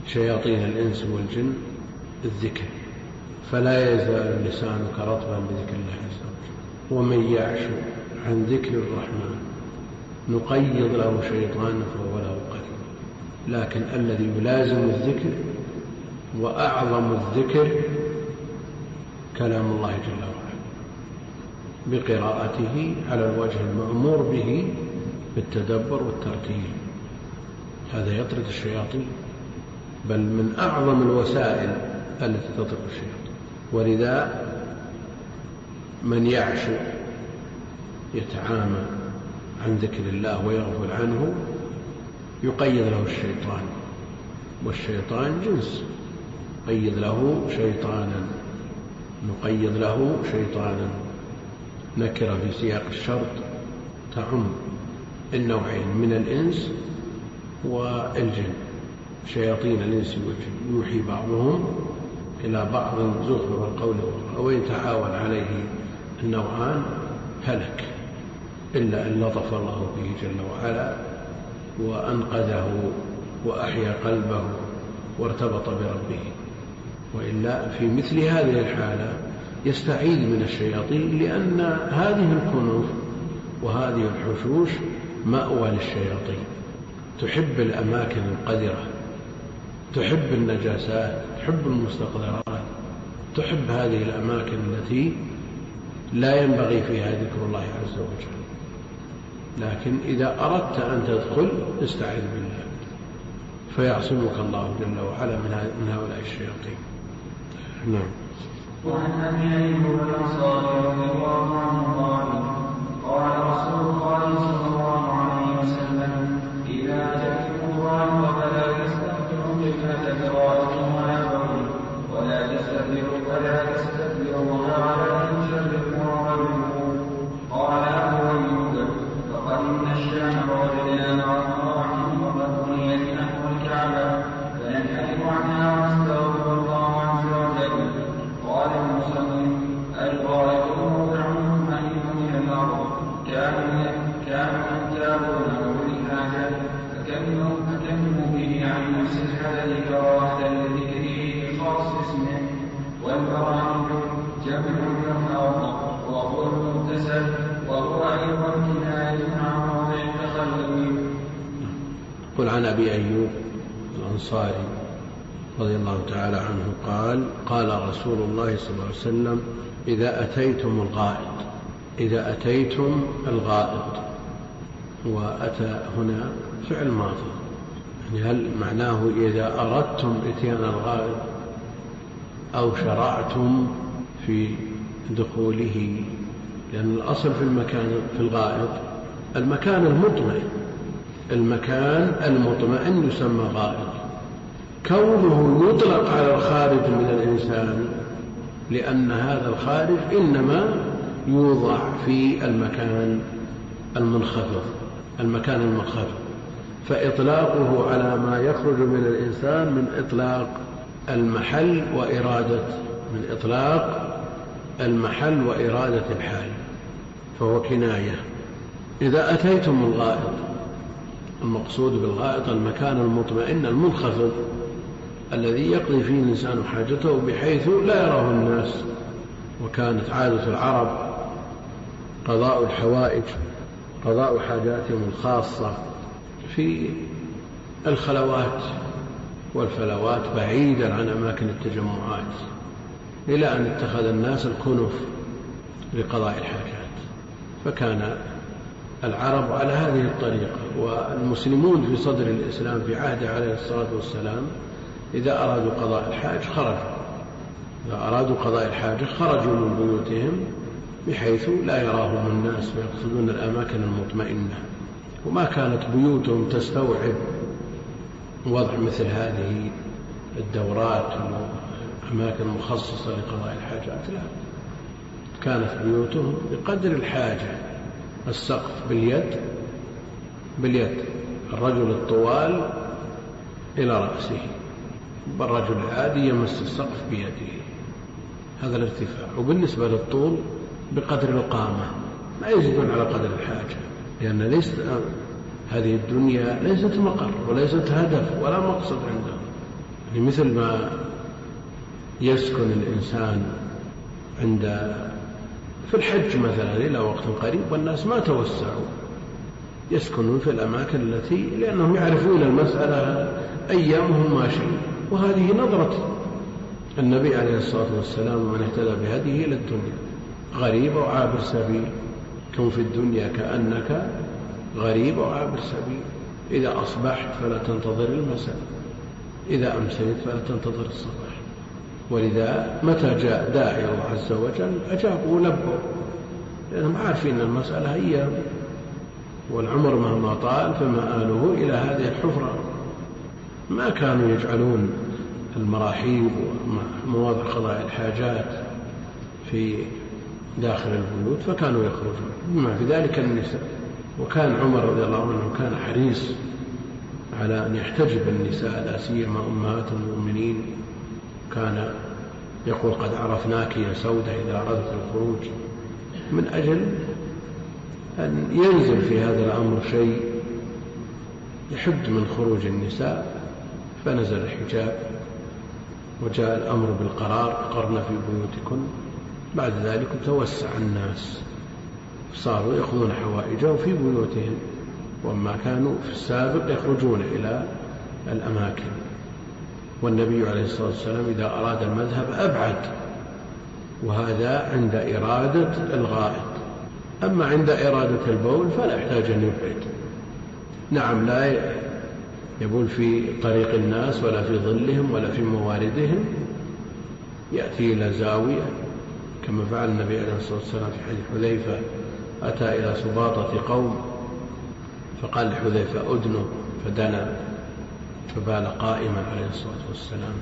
شياطين الإنس والجن الذكر. فلا يزال لسانك رطبا بذكر الله عز وجل. ومن يعش عن ذكر الرحمن نقيض له شيطانا فهو له قريب لكن الذي يلازم الذكر وأعظم الذكر كلام الله جل وعلا بقراءته على الوجه المأمور به بالتدبر والترتيل. هذا يطرد الشياطين بل من أعظم الوسائل التي تطرد الشياطين. ولذا من يعشو يتعامى عن ذكر الله ويغفل عنه يقيد له الشيطان والشيطان جنس قيد له شيطانا نقيد له شيطانا. نكرة في سياق الشرط تعم النوعين من الإنس والجن. شياطين الإنس والجن يوحي بعضهم إلى بعض زخرف القول وإن تعاون عليه النوعان هلك إلا أن لطف الله به جل وعلا وأنقذه وأحيا قلبه وارتبط بربه. وإلا في مثل هذه الحالة يستعيذ من الشياطين لأن هذه الكنوف وهذه الحشوش مأوى للشياطين. تحب الأماكن القذرة تحب النجاسات تحب المستقذرات تحب هذه الأماكن التي لا ينبغي فيها ذكر الله عز وجل. لكن إذا أردت أن تدخل استعذ بالله. فيعصمك الله جل وعلا من هؤلاء الشياطين. نعم. وعن أبي ايوب الانصاري رضي الله عنه قال قال رسول الله صلى الله عليه وسلم إذا اتيتم الله فلا تستغفروا قبله قراءه ولا بول ولا تستكبروا ولا تستكبروا وما أبي أيوب الأنصاري رضي الله تعالى عنه قال قال رسول الله صلى الله عليه وسلم إذا أتيتم الغائط إذا أتيتم الغائط. وأتى هنا فعل ماضي. يعني هل معناه إذا أردتم إتيان الغائط أو شرعتم في دخوله؟ لأن الأصل في المكان في الغائط المكان المطمئن المكان المطمئن يسمى غائط. كونه يطلق على الخارج من الإنسان لأن هذا الخارج إنما يوضع في المكان المنخفض المكان المنخفض. فإطلاقه على ما يخرج من الإنسان من إطلاق المحل وإرادة من إطلاق المحل وإرادة الحال فهو كناية. إذا أتيتم الغائط المقصود بالغائط المكان المطمئن المنخفض الذي يقضي فيه الإنسان حاجته بحيث لا يراه الناس وكانت عادة العرب قضاء الحوائج قضاء حاجاتهم الخاصة في الخلوات والفلوات بعيدا عن أماكن التجمعات إلى أن اتخذ الناس الكنف لقضاء الحاجات. فكان العرب على هذه الطريقة والمسلمون في صدر الإسلام في عهده عليه الصلاة والسلام إذا أرادوا قضاء الحاج خرجوا. إذا أرادوا قضاء الحاجة خرجوا من بيوتهم بحيث لا يراهم الناس ويقصدون الأماكن المطمئنة. وما كانت بيوتهم تستوعب وضع مثل هذه الدورات والأماكن المخصصة لقضاء الحاجات. لا كانت بيوتهم بقدر الحاجة. السقف باليد باليد الرجل الطوال إلى رأسه والرجل العادي يمس السقف بيده. هذا الارتفاع. وبالنسبة للطول بقدر القامة. ما يزيدون على قدر الحاجة لأن ليست هذه الدنيا ليست مقر وليست هدف ولا مقصد عندهم يعني مثل ما يسكن الإنسان عند في الحج مثلا إلى وقت قريب والناس ما توسعوا. يسكنون في الأماكن التي لأنهم يعرفون المسألة أيامهم ماشية وهذه نظرة النبي عليه الصلاة والسلام من اهتدى بهديه إلى الدنيا. غريب أو عابر سبيل. كن في الدنيا كأنك غريب أو عابر سبيل. إذا أصبحت فلا تنتظر المساء إذا أمسيت فلا تنتظر الصباح. ولذا متى جاء داعي الله عز وجل؟ أجابوا ولبوا لأنهم عارفين المسألة هي والعمر مهما طال فمآله إلى هذه الحفرة. ما كانوا يجعلون المراحيض ومواضع قضاء الحاجات في داخل البيوت فكانوا يخرجون. بما في ذلك النساء. وكان عمر رضي الله عنه كان حريص على أن يحتجب النساء لا سيما أمهات المؤمنين. كان يقول قد عرفناك يا سودة إذا أردت الخروج. من أجل أن ينزل في هذا الأمر شيء يحد من خروج النساء فنزل الحجاب وجاء الأمر بالقرار قرن في بيوتكن. بعد ذلك توسع الناس صاروا يأخذون حوائجهم في بيوتهم وما كانوا في السابق يخرجون إلى الأماكن. والنبي عليه الصلاة والسلام إذا أراد المذهب أبعد وهذا عند إرادة الغائط. أما عند إرادة البول فلا يحتاج أن يبعد. نعم لا يبول في طريق الناس ولا في ظلهم ولا في مواردهم. يأتي إلى زاوية كما فعل النبي عليه الصلاة والسلام في حديث حذيفة أتى إلى سباطة قوم فقال لحذيفة أدنه فدنا. فبال قائما عليه الصلاة والسلام.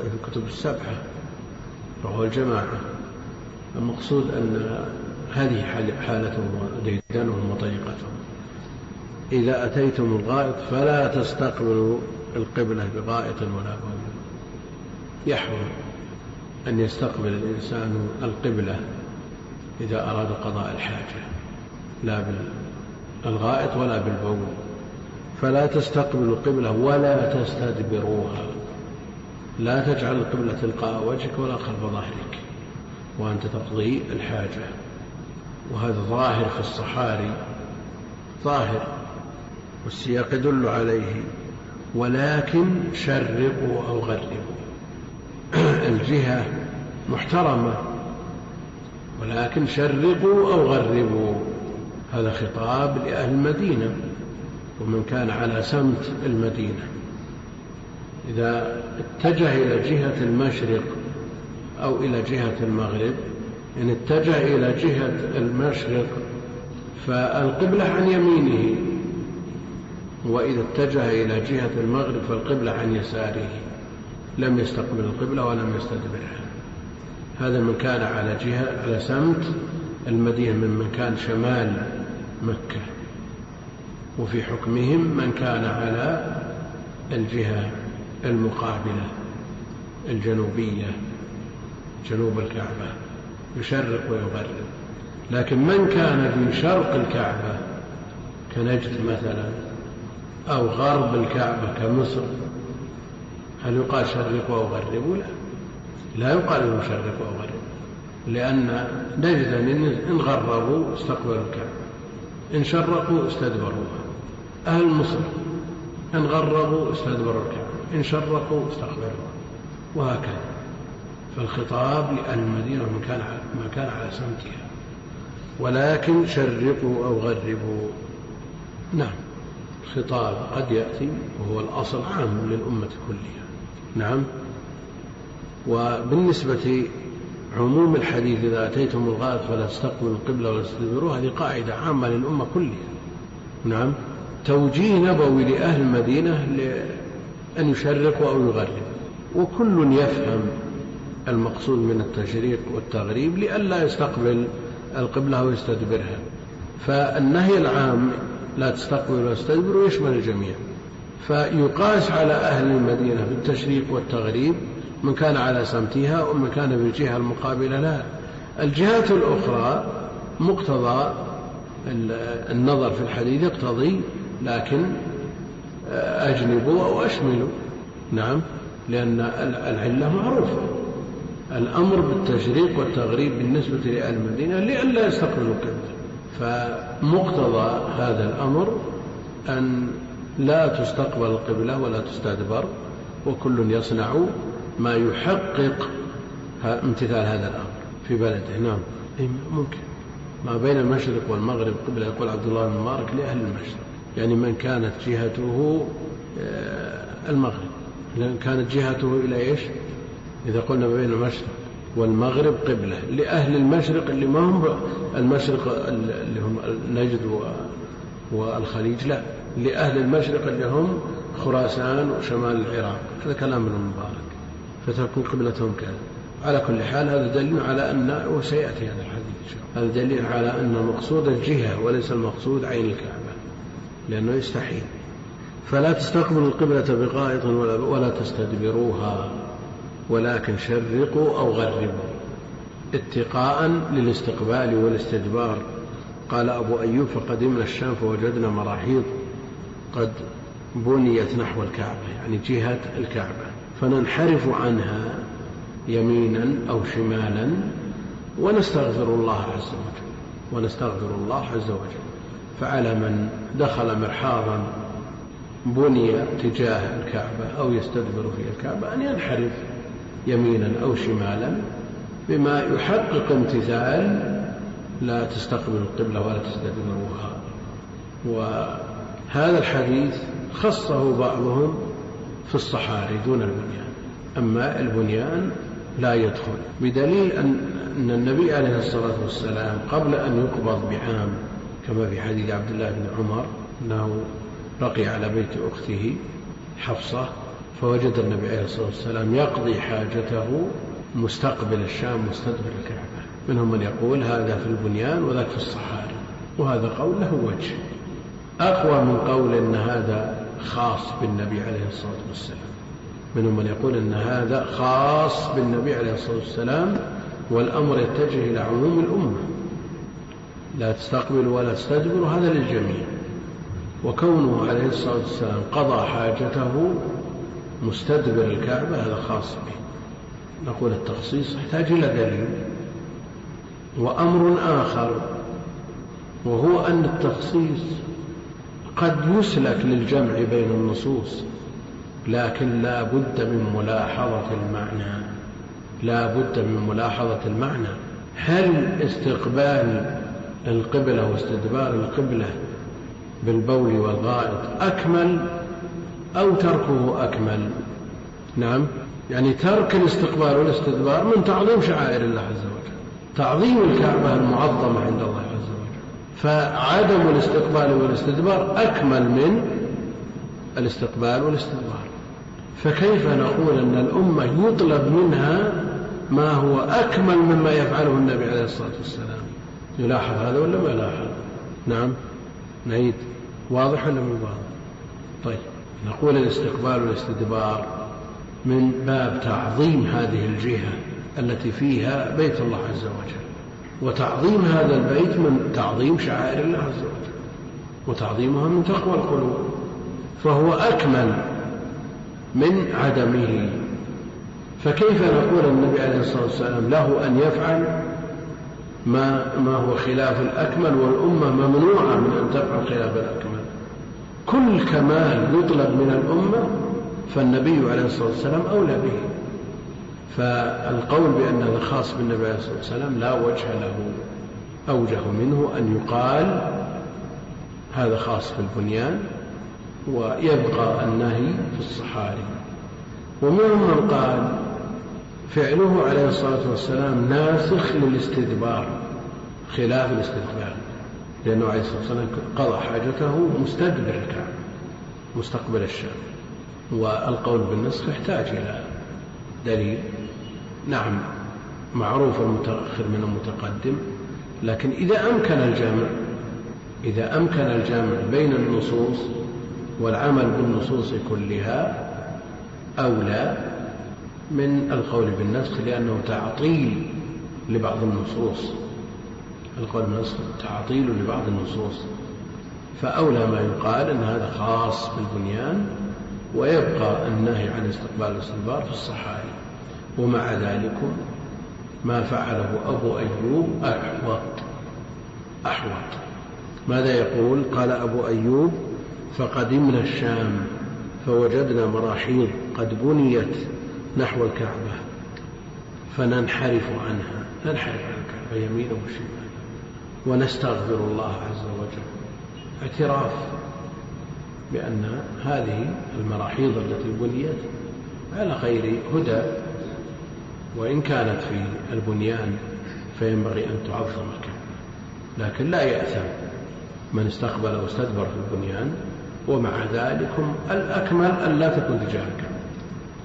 هذا في الكتب السبعة رواه الجماعة. المقصود أن هذه حالتهم وديدنهم وطريقتهم. إذا أتيتم الغائط فلا تستقبلوا القبلة بغائط ولا بول يحرم أن يستقبل الإنسان القبلة إذا أراد قضاء الحاجة. لا بالغائط ولا بالبول. فلا تستقبلوا القبلة ولا تستدبروها. لا تجعل القبلة تلقاء وجهك ولا خلف ظهرك وأنت تقضي الحاجة. وهذا ظاهر في الصحاري ظاهر والسياق يدل عليه. ولكن شرقوا أو غربوا. الجهة محترمة ولكن شرقوا أو غربوا. هذا خطاب لأهل المدينة. ومن كان على سمت المدينة. إذا اتجه إلى جهة المشرق أو إلى جهة المغرب إن اتجه إلى جهة المشرق فالقبلة عن يمينه وإذا اتجه إلى جهة المغرب فالقبلة عن يساره. لم يستقبل القبلة ولم يستدبرها. هذا من كان على جهة على سمت المدينة من كان شمال مكة. وفي حكمهم من كان على الجهة المقابلة الجنوبية جنوب الكعبة يشرق ويغرب. لكن من كان في شرق الكعبة كنجد مثلا أو غرب الكعبة كمصر هل يقال شرقوا أو غربوا لا. لا يقال لهم شرقوا أو غربوا لأن نجد إن غربوا استقبلوا الكعبة إن شرقوا استدبروها. أهل مصر إن غربوا استدبروا الكعبة إن شرقوا استقبلوها وهكذا. فالخطاب لأهل المدينة من كان ما كان على سمتها. ولكن شرقوا أو غربوا. نعم خطاب قد يأتي وهو الأصل عام للأمة كلها. نعم. وبالنسبة عموم الحديث إذا أتيتم الغائط فلا تستقبلوا القبلة ولا تستدبروها هذه قاعدة عامة للأمة كلها. نعم. توجيه نبوي لأهل المدينة لأن يشرقوا أو يغربوا وكل يفهم المقصود من التشريق والتغريب لئلا يستقبل القبلة ويستدبرها. فالنهي العام لا تستقبل ولا تستدبر يشمل الجميع. فيقاس على أهل المدينة بالتشريق والتغريب من كان على سمتها ومن كان في الجهة المقابلة لها. الجهات الأخرى مقتضى النظر في الحديث يقتضي لكن أجنبوا أو أشملوا. نعم لأن العلة معروفة. الأمر بالتشريق والتغريب بالنسبة لأهل المدينة لئلا يستقبلوا القبلة فمقتضى هذا الأمر أن لا تستقبل القبلة ولا تستدبر وكل يصنع ما يحقق امتثال هذا الأمر في بلده. نعم. ممكن. ما بين المشرق والمغرب قبلة يقول عبد الله بن مبارك لأهل المشرق. يعني من كانت جهته آه، المغرب. لأن كانت جهته إلى إيش؟ إذا قلنا بين المشرق والمغرب قبلة لأهل المشرق اللي ما هم المشرق اللي هم نجد والخليج لا. لأهل المشرق اللي هم خراسان وشمال العراق. هذا كلام ابن المبارك. فتكون قبلتهم كذا. على كل حال هذا دليل على أن وسيأتي هذا الحديث هذا دليل على أن المقصود الجهة وليس المقصود عين الكعبة. لأنه يستحيل. فلا تستقبلوا القبلة بغائط ولا, ولا تستدبروها. ولكن شرقوا أو غربوا اتقاء للاستقبال والاستدبار. قال أبو أيوب فقدمنا الشام فوجدنا مراحيض قد بنيت نحو الكعبة يعني جهة الكعبة. فننحرف عنها يمينا أو شمالا ونستغفر الله عز وجل. ونستغفر الله عز وجل. فعلى من دخل مرحاضا بني تجاه الكعبة أو يستدبر في الكعبة أن ينحرف يمينا أو شمالا بما يحقق امتثال لا تستقبل القبلة ولا تستدبروها وهذا الحديث خصه بعضهم في الصحاري دون البنيان. أما البنيان لا يدخل بدليل أن النبي عليه الصلاة والسلام قبل أن يقبض بعام كما في حديث عبد الله بن عمر أنه بقي على بيت أخته حفصة فوجد النبي عليه الصلاة والسلام يقضي حاجته مستقبل الشام مستدبر الكعبة. منهم من يقول هذا في البنيان وذاك في الصحاري. وهذا قول له وجه. أقوى من قول أن هذا خاص بالنبي عليه الصلاة والسلام. منهم من يقول أن هذا خاص بالنبي عليه الصلاة والسلام والأمر يتجه إلى عموم الأمة. لا تستقبل ولا تستدبر هذا للجميع. وكونه عليه الصلاة والسلام قضى حاجته مستدبر الكعبة هذا خاص به. نقول التخصيص يحتاج إلى دليل. وأمر آخر وهو أن التخصيص قد يسلك للجمع بين النصوص لكن لا بد من ملاحظة المعنى. لا بد من ملاحظة المعنى. هل استقبال القبلة واستدبار القبلة بالبول والغائط أكمل أو تركه أكمل. نعم. يعني ترك الاستقبال والاستدبار من تعظيم شعائر الله عز وجل. تعظيم الكعبة المعظمة عند الله عز وجل. فعدم الاستقبال والاستدبار أكمل من الاستقبال والاستدبار. فكيف نقول أن الأمة يطلب منها ما هو أكمل مما يفعله النبي عليه الصلاة والسلام؟ يلاحظ هذا ولا ما يلاحظ؟ نعم. نعيد. واضح ولا مو واضح؟ طيب. نقول الاستقبال والاستدبار من باب تعظيم هذه الجهة التي فيها بيت الله عز وجل. وتعظيم هذا البيت من تعظيم شعائر الله عز وجل. وتعظيمها من تقوى القلوب. فهو أكمل من عدمه. فكيف نقول النبي عليه الصلاة والسلام له أن يفعل ما ما هو خلاف الأكمل والأمة ممنوعة من أن تفعل خلاف الأكمل. كل كمال يطلب من الأمة فالنبي عليه الصلاة والسلام أولى به. فالقول بأن هذا خاص بالنبي عليه الصلاة والسلام لا وجه له أوجه منه أن يقال هذا خاص بالبنيان ويبقى النهي في الصحاري. ومنهم من قال فعله عليه الصلاة والسلام ناسخ للاستدبار خلاف الاستدبار لأنه عليه الصلاة والسلام قضى حاجته مستدبر الكعبة مستقبل الشام والقول بالنسخ يحتاج إلى دليل. نعم معروف المتأخر من المتقدم لكن إذا أمكن الجمع إذا أمكن الجمع بين النصوص والعمل بالنصوص كلها أولى من القول بالنسخ لأنه تعطيل لبعض النصوص. القول بالنسخ تعطيل لبعض النصوص. فأولى ما يقال أن هذا خاص بالبنيان ويبقى النهي عن استقبال الاستدبار في الصحاري ومع ذلك ما فعله أبو أيوب أحوط. أحوط. ماذا يقول؟ قال أبو أيوب فقدمنا الشام فوجدنا مراحيض قد بنيت نحو الكعبة فننحرف عنها ننحرف عن الكعبة يمينا وشمالا ونستغفر الله عز وجل. اعتراف بأن هذه المراحيض التي بنيت على غير هدى وإن كانت في البنيان فينبغي أن تعظم الكعبة. لكن لا يأثم من استقبل واستدبر في البنيان ومع ذلك الأكمل أن لا تكون تجاه الكعبة.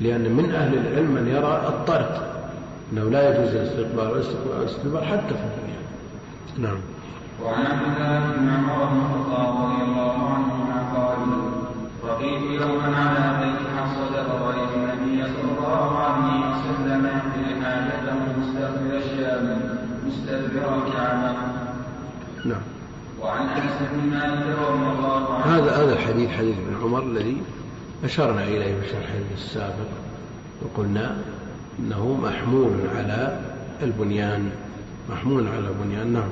لأن من أهل العلم من يرى الطرد أنه لا يجوز الاستقبال والاستدبار حتى في البنيان نعم. وعن عبد الله بن عمر بن الخطاب رضي الله عنهما قال رقيت يوما على بيت حفصة فرأيت النبي صلى الله عليه وسلم يقضي حاجته مستقبل الشام مستدبر الكعبة نعم. وعن أنس بن مالك رضي الله عنه هذا هذا الحديث حديث ابن عمر الذي أشرنا إليه في الشرح السابق وقلنا أنه محمول على البنيان محمول على البنيان نعم.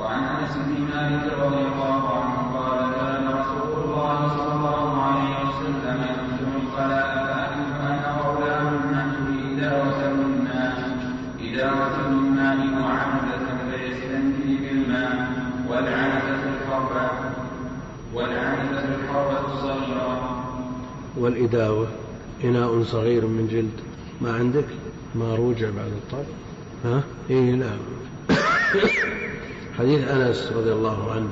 وعن أنس بن مالك رضي الله عنه قال كان رسول الله صلى الله عليه وسلم ينزل الخلاء فأكل أنا وغلام نحن إداوة من ماء إداوة من ماء وعنزة فيستنجي بالماء والعنزة الحربة والعنزة الحربة الصغيرة والإداوة. إناء صغير من جلد. ما عندك؟ ما روجع بعد الطب ها؟ إيه لا. حديث أنس رضي الله عنه.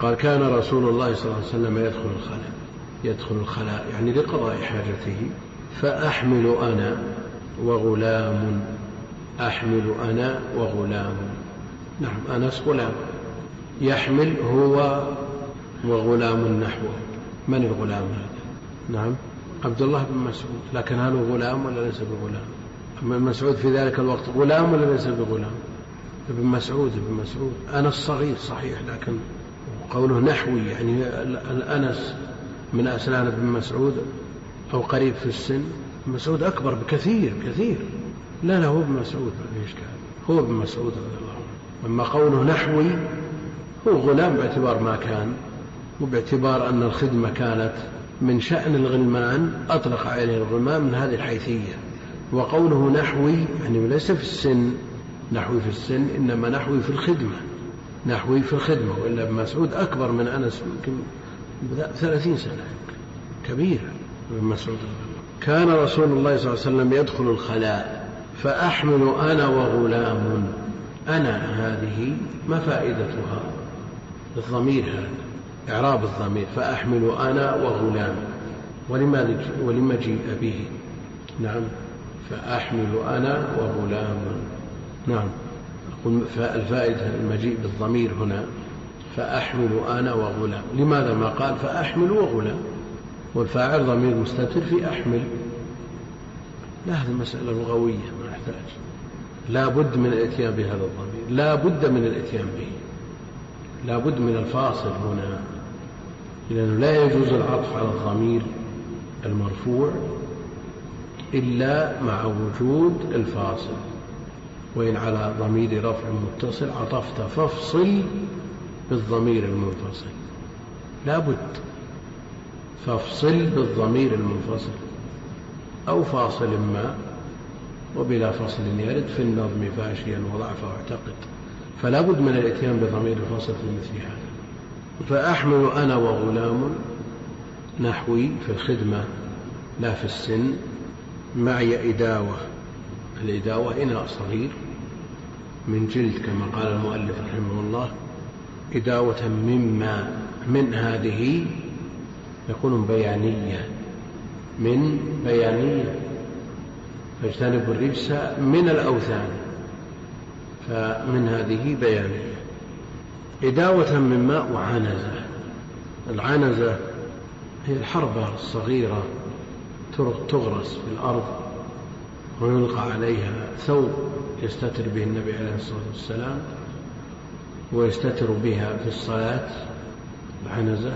قال كان رسول الله صلى الله عليه وسلم يدخل الخلاء. يدخل الخلاء يعني لقضاء حاجته. فأحمل أنا وغلام. أحمل أنا وغلام. نعم أنس غلام. يحمل هو وغلام نحوه. من الغلام هذا؟ نعم. عبد الله بن مسعود. لكن هل هو غلام ولا ليس بغلام؟ أما مسعود في ذلك الوقت غلام ولا ليس بغلام؟ ابن مسعود ابن مسعود. أنس صغير صحيح لكن قوله نحوي يعني الأنس من أسنان ابن مسعود أو قريب في السن. مسعود أكبر بكثير كثير. لا لا هو ابن مسعود ما في إشكال. هو ابن مسعود رضي الله عنه. أما قوله نحوي هو غلام باعتبار ما كان وباعتبار أن الخدمة كانت من شأن الغلمان أطلق عليه الغلمان من هذه الحيثية وقوله نحوي يعني ليس في السن نحوي في السن إنما نحوي في الخدمة نحوي في الخدمة وإلا ابن مسعود أكبر من أنس يمكن ثلاثين سنة كبير ابن مسعود. كان رسول الله صلى الله عليه وسلم يدخل الخلاء فأحمل أنا وغلام أنا هذه ما فائدتها الضمير هذا. إعراب الضمير فأحمل أنا وغلام. ولما ولما جيء به؟ نعم. فأحمل أنا وغلام. نعم. الفائدة المجيء بالضمير هنا فأحمل أنا وغلام. لماذا ما قال فأحمل وغلام؟ والفاعل ضمير مستتر في أحمل. لا هذه مسألة لغوية ما نحتاج لا بد من الإتيان بهذا الضمير. لا بد من الإتيان به. لا بد من الفاصل هنا. لأنه لا يجوز العطف على الضمير المرفوع إلا مع وجود الفاصل وإن على ضمير رفع متصل عطفت فافصل بالضمير المنفصل. لا بد فافصل بالضمير المنفصل أو فاصل ما وبلا فصل يرد في النظم فاشيا وضعف واعتقد. فلا بد من الاتيان بضمير الفصل في مثل هذا. فأحمل أنا وغلام نحوي في الخدمة لا في السن. معي إداوة الإداوة إناء صغير من جلد كما قال المؤلف رحمه الله إداوة مما من هذه يكون بيانية من بيانية. فاجتنبوا الرجس من الأوثان فمن هذه بيانية. إداوة من ماء وعنزة. العنزة هي الحربة الصغيرة تغرس في الأرض ويلقى عليها ثوب يستتر به النبي عليه الصلاة والسلام ويستتر بها في الصلاة العنزة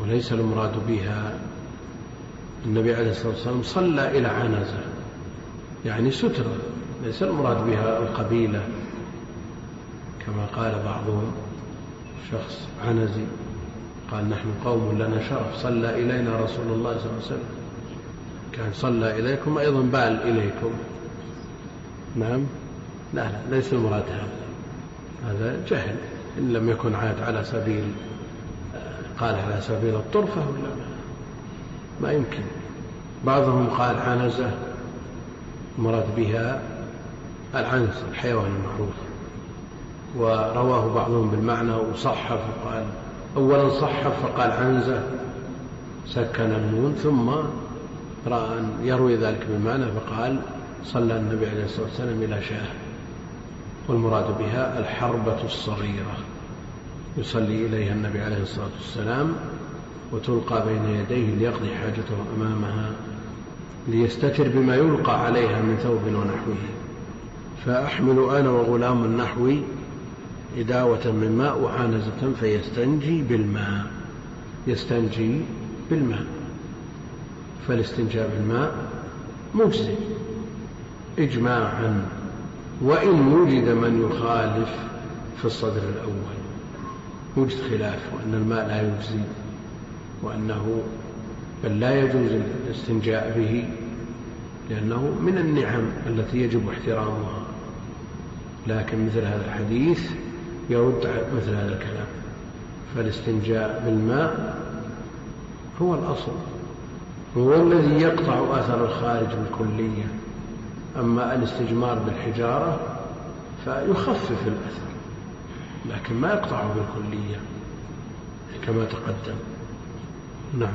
وليس المراد بها النبي عليه الصلاة والسلام صلى إلى عنزة. يعني سترة ليس المراد بها القبيلة. كما قال بعضهم شخص عنزي قال نحن قوم لنا شرف صلى إلينا رسول الله صلى الله عليه وسلم. كان صلى إليكم أيضا بال إليكم. نعم؟ لا لا ليس المراد هذا. هذا جهل إن لم يكن عاد على سبيل قال على سبيل الطرفة ولا ما يمكن. بعضهم قال عنزة مراد بها العنز الحيوان المعروف. ورواه بعضهم بالمعنى وصحف وقال أولا صحف فقال عنزة سكن النون ثم رأى أن يروي ذلك بالمعنى فقال صلى النبي عليه الصلاة والسلام إلى شاه والمراد بها الحربة الصغيرة يصلي إليها النبي عليه الصلاة والسلام وتلقى بين يديه ليقضي حاجته أمامها ليستتر بما يلقى عليها من ثوب ونحوه. فأحمل أنا وغلام النحو إداوة من ماء وحانزة فيستنجي بالماء. يستنجي بالماء. فالاستنجاء بالماء مجزي. إجماعا. وإن وجد من يخالف في الصدر الأول. وجد خلاف وأن الماء لا يجزي وأنه بل لا يجوز الاستنجاء به لأنه من النعم التي يجب احترامها. لكن مثل هذا الحديث يرد مثل هذا الكلام. فالاستنجاء بالماء هو الأصل. هو الذي يقطع أثر الخارج بالكلية. أما الاستجمار بالحجارة فيخفف الأثر لكن ما يقطعه بالكلية كما تقدم. نعم.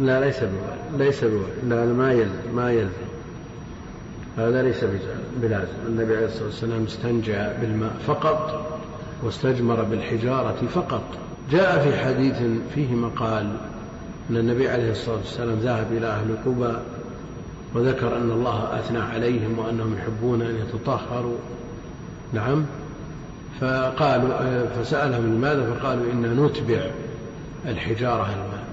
لا ليس بوالد ليس بوالد لا ما يلزم ما يلزم. هذا ليس بلازم. النبي عليه الصلاة والسلام استنجى بالماء فقط. واستجمر بالحجارة فقط. جاء في حديث فيه مقال أن النبي عليه الصلاة والسلام ذهب إلى أهل قبى وذكر أن الله أثنى عليهم وأنهم يحبون أن يتطهروا. نعم. فقالوا فسألهم لماذا؟ فقالوا إنا نتبع الحجارة الماء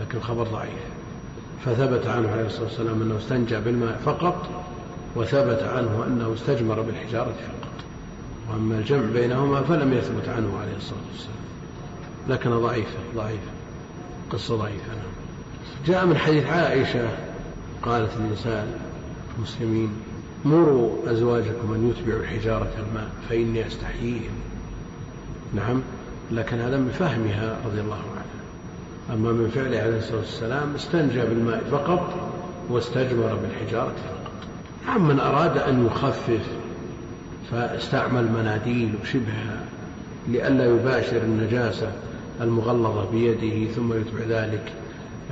لكن الخبر ضعيف. فثبت عنه عليه الصلاة والسلام أنه استنجى بالماء فقط وثبت عنه أنه استجمر بالحجارة فقط. وأما الجمع بينهما فلم يثبت عنه عليه الصلاة والسلام. لكن ضعيفة ضعيفة. قصة ضعيفة نعم. جاء من حديث عائشة قالت للنساء المسلمين مروا أزواجكم أن يتبعوا الحجارة الماء فإني أستحييهم. نعم. لكن هذا من فهمها رضي الله عنها. أما من فعله عليه الصلاة والسلام استنجى بالماء فقط واستجمر بالحجارة فقط. نعم من أراد أن يخفف فاستعمل مناديل وشبهها لئلا يباشر النجاسة المغلظة بيده ثم يتبع ذلك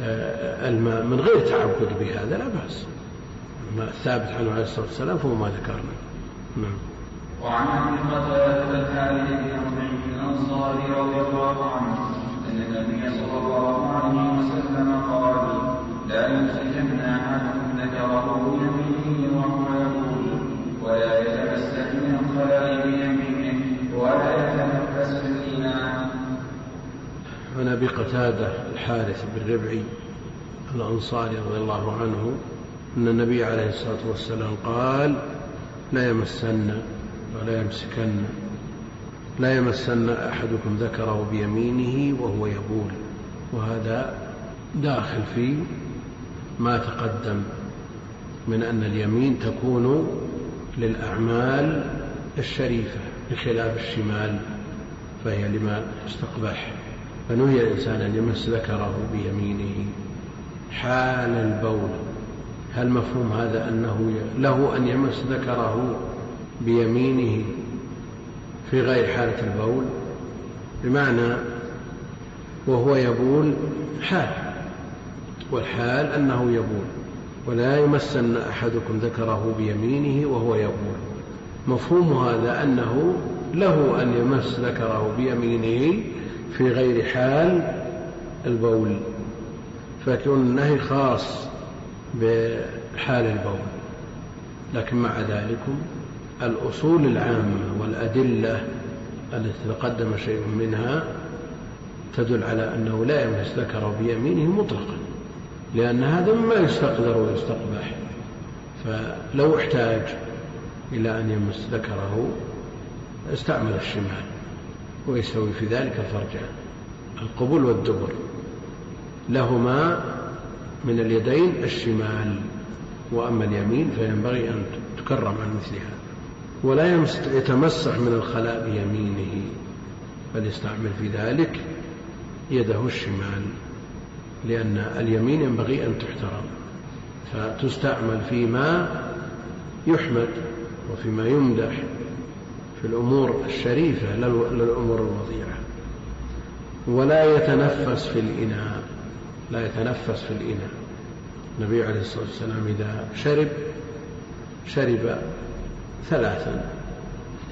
آه، الماء من غير تعبد بهذا لا بأس. ما الثابت عنه عليه الصلاة والسلام فهو ما ذكرنا. نعم. وعن ابي قتادة الحارث بن عمرو الانصاري رضي الله عنه أن النبي صلى الله عليه وسلم قال لا يمسكن أحدكم ذكره بيمينه وهو يقول ولا عن أبي قتادة الحارث بن ربعي الأنصاري رضي الله عنه أن النبي عليه الصلاة والسلام قال لا يمسن ولا يمسكن لا يمسن أحدكم ذكره بيمينه وهو يبول وهذا داخل في ما تقدم من أن اليمين تكون للأعمال الشريفة. بخلاف الشمال فهي لما استقبح فنهي الإنسان أن يمس ذكره بيمينه. حال البول هل مفهوم هذا أنه له أن يمس ذكره بيمينه في غير حالة البول؟ بمعنى وهو يبول حال والحال أنه يبول ولا يمسن أحدكم ذكره بيمينه وهو يبول. مفهوم هذا أنه له أن يمس ذكره بيمينه في غير حال البول فيكون النهي خاص بحال البول. لكن مع ذلك الأصول العامة والأدلة التي تقدم شيء منها تدل على أنه لا يمس ذكره بيمينه مطلقا لأن هذا مما يستقدر ويستقبح. فلو احتاج إلى أن يمس ذكره استعمل الشمال ويستوي في ذلك الفرجان القبول والدبر. لهما من اليدين الشمال وأما اليمين فينبغي أن تكرم عن مثلها. ولا يتمسح من الخلاء بيمينه بل يستعمل في ذلك يده الشمال لأن اليمين ينبغي أن تحترم فتستعمل فيما يحمد. وفيما يمدح في الأمور الشريفة للأمور الوضيعة. ولا يتنفس في الإناء لا يتنفس في الإناء. النبي عليه الصلاة والسلام إذا شرب شرب ثلاثا.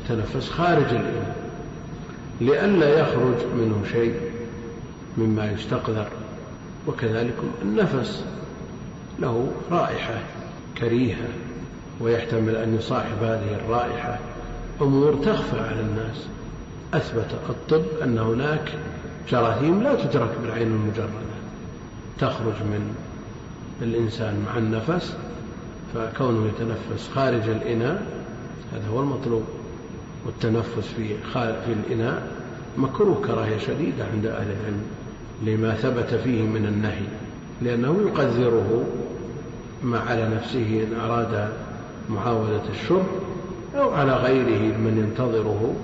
تنفس خارج الإناء. لئلا يخرج منه شيء مما يستقذر. وكذلك النفس له رائحة كريهة. ويحتمل أن يصاحب هذه الرائحة أمور تخفى على الناس. أثبت الطب أن هناك جراثيم لا تدرك بالعين المجردة. تخرج من الإنسان مع النفس فكونه يتنفس خارج الإناء هذا هو المطلوب. والتنفس في في الإناء مكروه كراهية شديدة عند أهل العلم لما ثبت فيه من النهي لأنه يقذره ما على نفسه إن أراد معاودة الشرب أو على غيره من ينتظره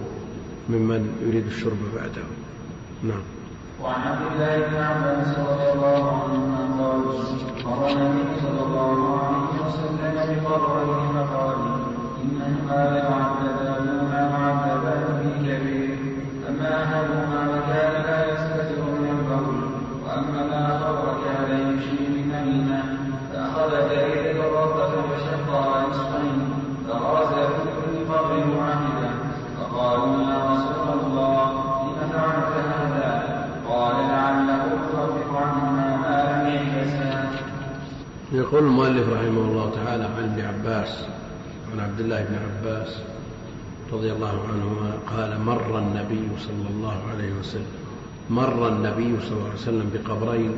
ممن يريد الشرب بعده. نعم. وعن عبد الله بن عباس رضي الله عنهما قال مر النبي صلى الله عليه وسلم بقبره فقال انهما لمعذبان ما معذبان في كبير اما احدهما يقول المؤلف رحمه الله تعالى عن ابن عباس عن عبد الله بن عباس رضي الله عنهما قال مر النبي صلى الله عليه وسلم مر النبي صلى الله عليه وسلم بقبرين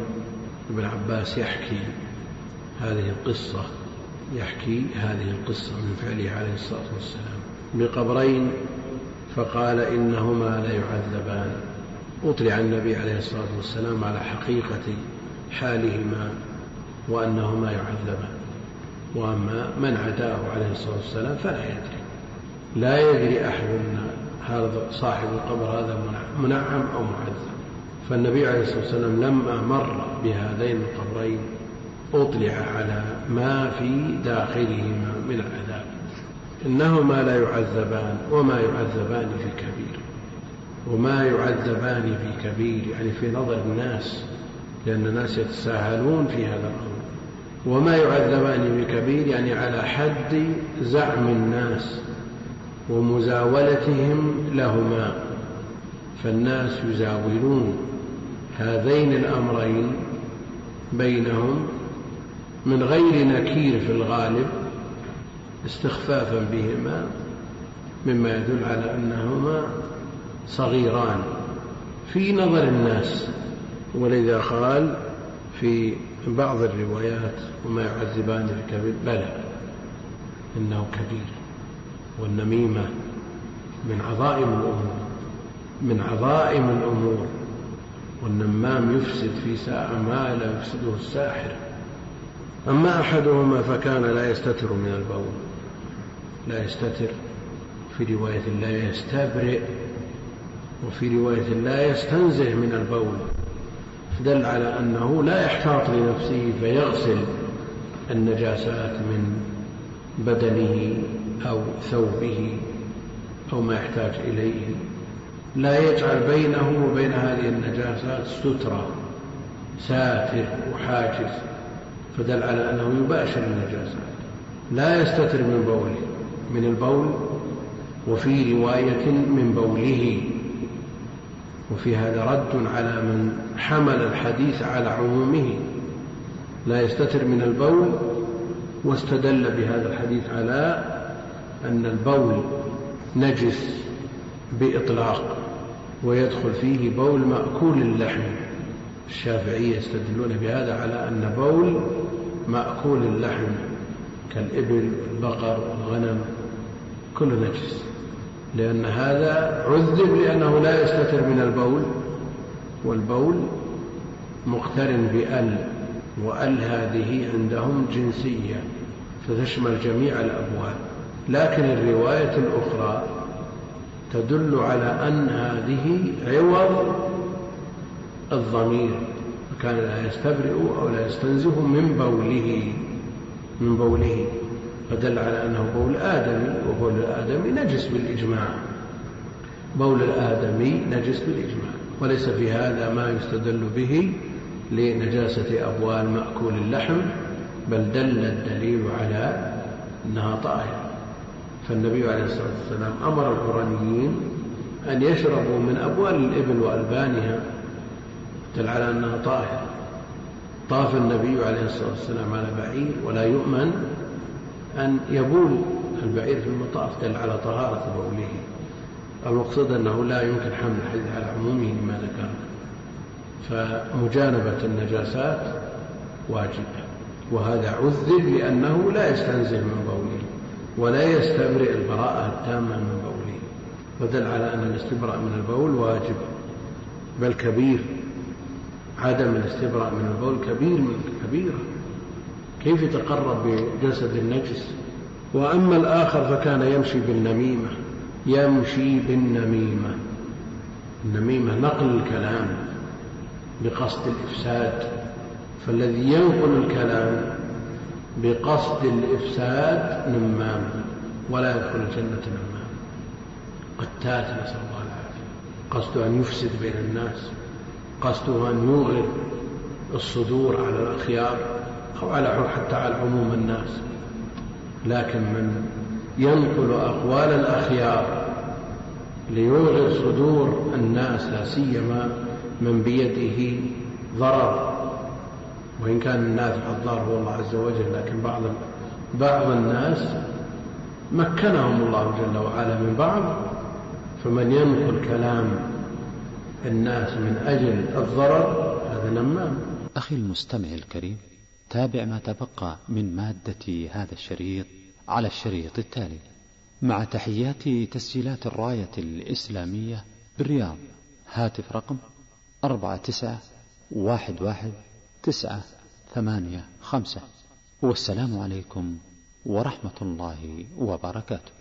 ابن عباس يحكي هذه القصة يحكي هذه القصة من فعله عليه الصلاة والسلام بقبرين فقال إنهما ليعذبان. أطلع النبي عليه الصلاة والسلام على حقيقة حالهما وأنهما يعذبان وأما من عداه عليه الصلاة والسلام فلا يدري. لا يدري أحد هذا صاحب القبر هذا منعم أو معذب. فالنبي عليه الصلاة والسلام لما مر بهذين القبرين أطلع على ما في داخلهما من العذاب. إنهما لا يعذبان وما يعذبان في كبير وما يعذبان في كبير يعني في نظر الناس لأن الناس يتساهلون في هذا الأمر. وما يعذبان في كبير يعني على حد زعم الناس ومزاولتهم لهما فالناس يزاولون هذين الأمرين بينهم من غير نكير في الغالب استخفافا بهما مما يدل على أنهما صغيران في نظر الناس ولذا قال في بعض الروايات وما يعذبان الكبير بلى إنه كبير والنميمة من عظائم الأمور من عظائم الأمور والنمام يفسد في ساعة ما لا يفسده الساحر. أما أحدهما فكان لا يستتر من البول لا يستتر في رواية لا يستبرئ وفي رواية لا يستنزه من البول. دل على أنه لا يحتاط لنفسه فيغسل النجاسات من بدنه أو ثوبه أو ما يحتاج إليه. لا يجعل بينه وبين هذه النجاسات سترة ساتر وحاجز فدل على أنه يباشر النجاسات. لا يستتر من بوله من البول وفي رواية من بوله. وفي هذا رد على من حمل الحديث على عمومه لا يستتر من البول واستدل بهذا الحديث على أن البول نجس بإطلاق ويدخل فيه بول مأكول اللحم. الشافعية يستدلون بهذا على أن بول مأكول اللحم كالإبل والبقر والغنم كل نجس. لأن هذا عذب لأنه لا يستتر من البول والبول مقترن بأل وأل هذه عندهم جنسية فتشمل جميع الأبوال. لكن الرواية الأخرى تدل على أن هذه عوض الضمير كان لا يستبرئ أو لا يستنزه من بوله من بوله. فدل على أنه بول آدمي وبول الآدمي نجس بالإجماع. بول الآدمي نجس بالإجماع. وليس في هذا ما يستدل به لنجاسة أبوال مأكول اللحم بل دل الدليل على أنها طاهرة فالنبي عليه الصلاة والسلام أمر القرانيين أن يشربوا من أبوال الإبل وألبانها. دل على أنها طاهرة طاف النبي عليه الصلاة والسلام على بعير ولا يؤمن أن يبول البعير في المطاف دل على طهارة بوله. المقصود أنه لا يمكن حمل الحديث على عمومه لما ذكر. فمجانبة النجاسات واجبة وهذا عذب لأنه لا يستنزه من بوله ولا يستبرئ البراءة التامة من بوله. ودل على أن الاستبراء من البول واجب. بل كبير. عدم الاستبراء من البول كبير من كبيرة. كيف يتقرب بجسد النجس؟ وأما الآخر فكان يمشي بالنميمة يمشي بالنميمة. النميمة نقل الكلام بقصد الإفساد. فالذي ينقل الكلام بقصد الإفساد نمام ولا يدخل الجنة نمام. قتات نسأل الله العافية. قصده أن يفسد بين الناس. قصده أن يوغر الصدور على الأخيار. أو على حتى على عموم الناس. لكن من ينقل أقوال الأخيار ليوغر صدور الناس لا سيما من بيده ضرر وإن كان النافع الضار هو الله عز وجل لكن بعض بعض الناس مكنهم الله جل وعلا من بعض فمن ينقل كلام الناس من أجل الضرر هذا نمام أخي المستمع الكريم. تابع ما تبقى من مادة هذا الشريط على الشريط التالي. مع تحيات تسجيلات الراية الإسلامية بالرياض هاتف رقم أربعة تسعة واحد واحد تسعة ثمانية خمسة. والسلام عليكم ورحمة الله وبركاته.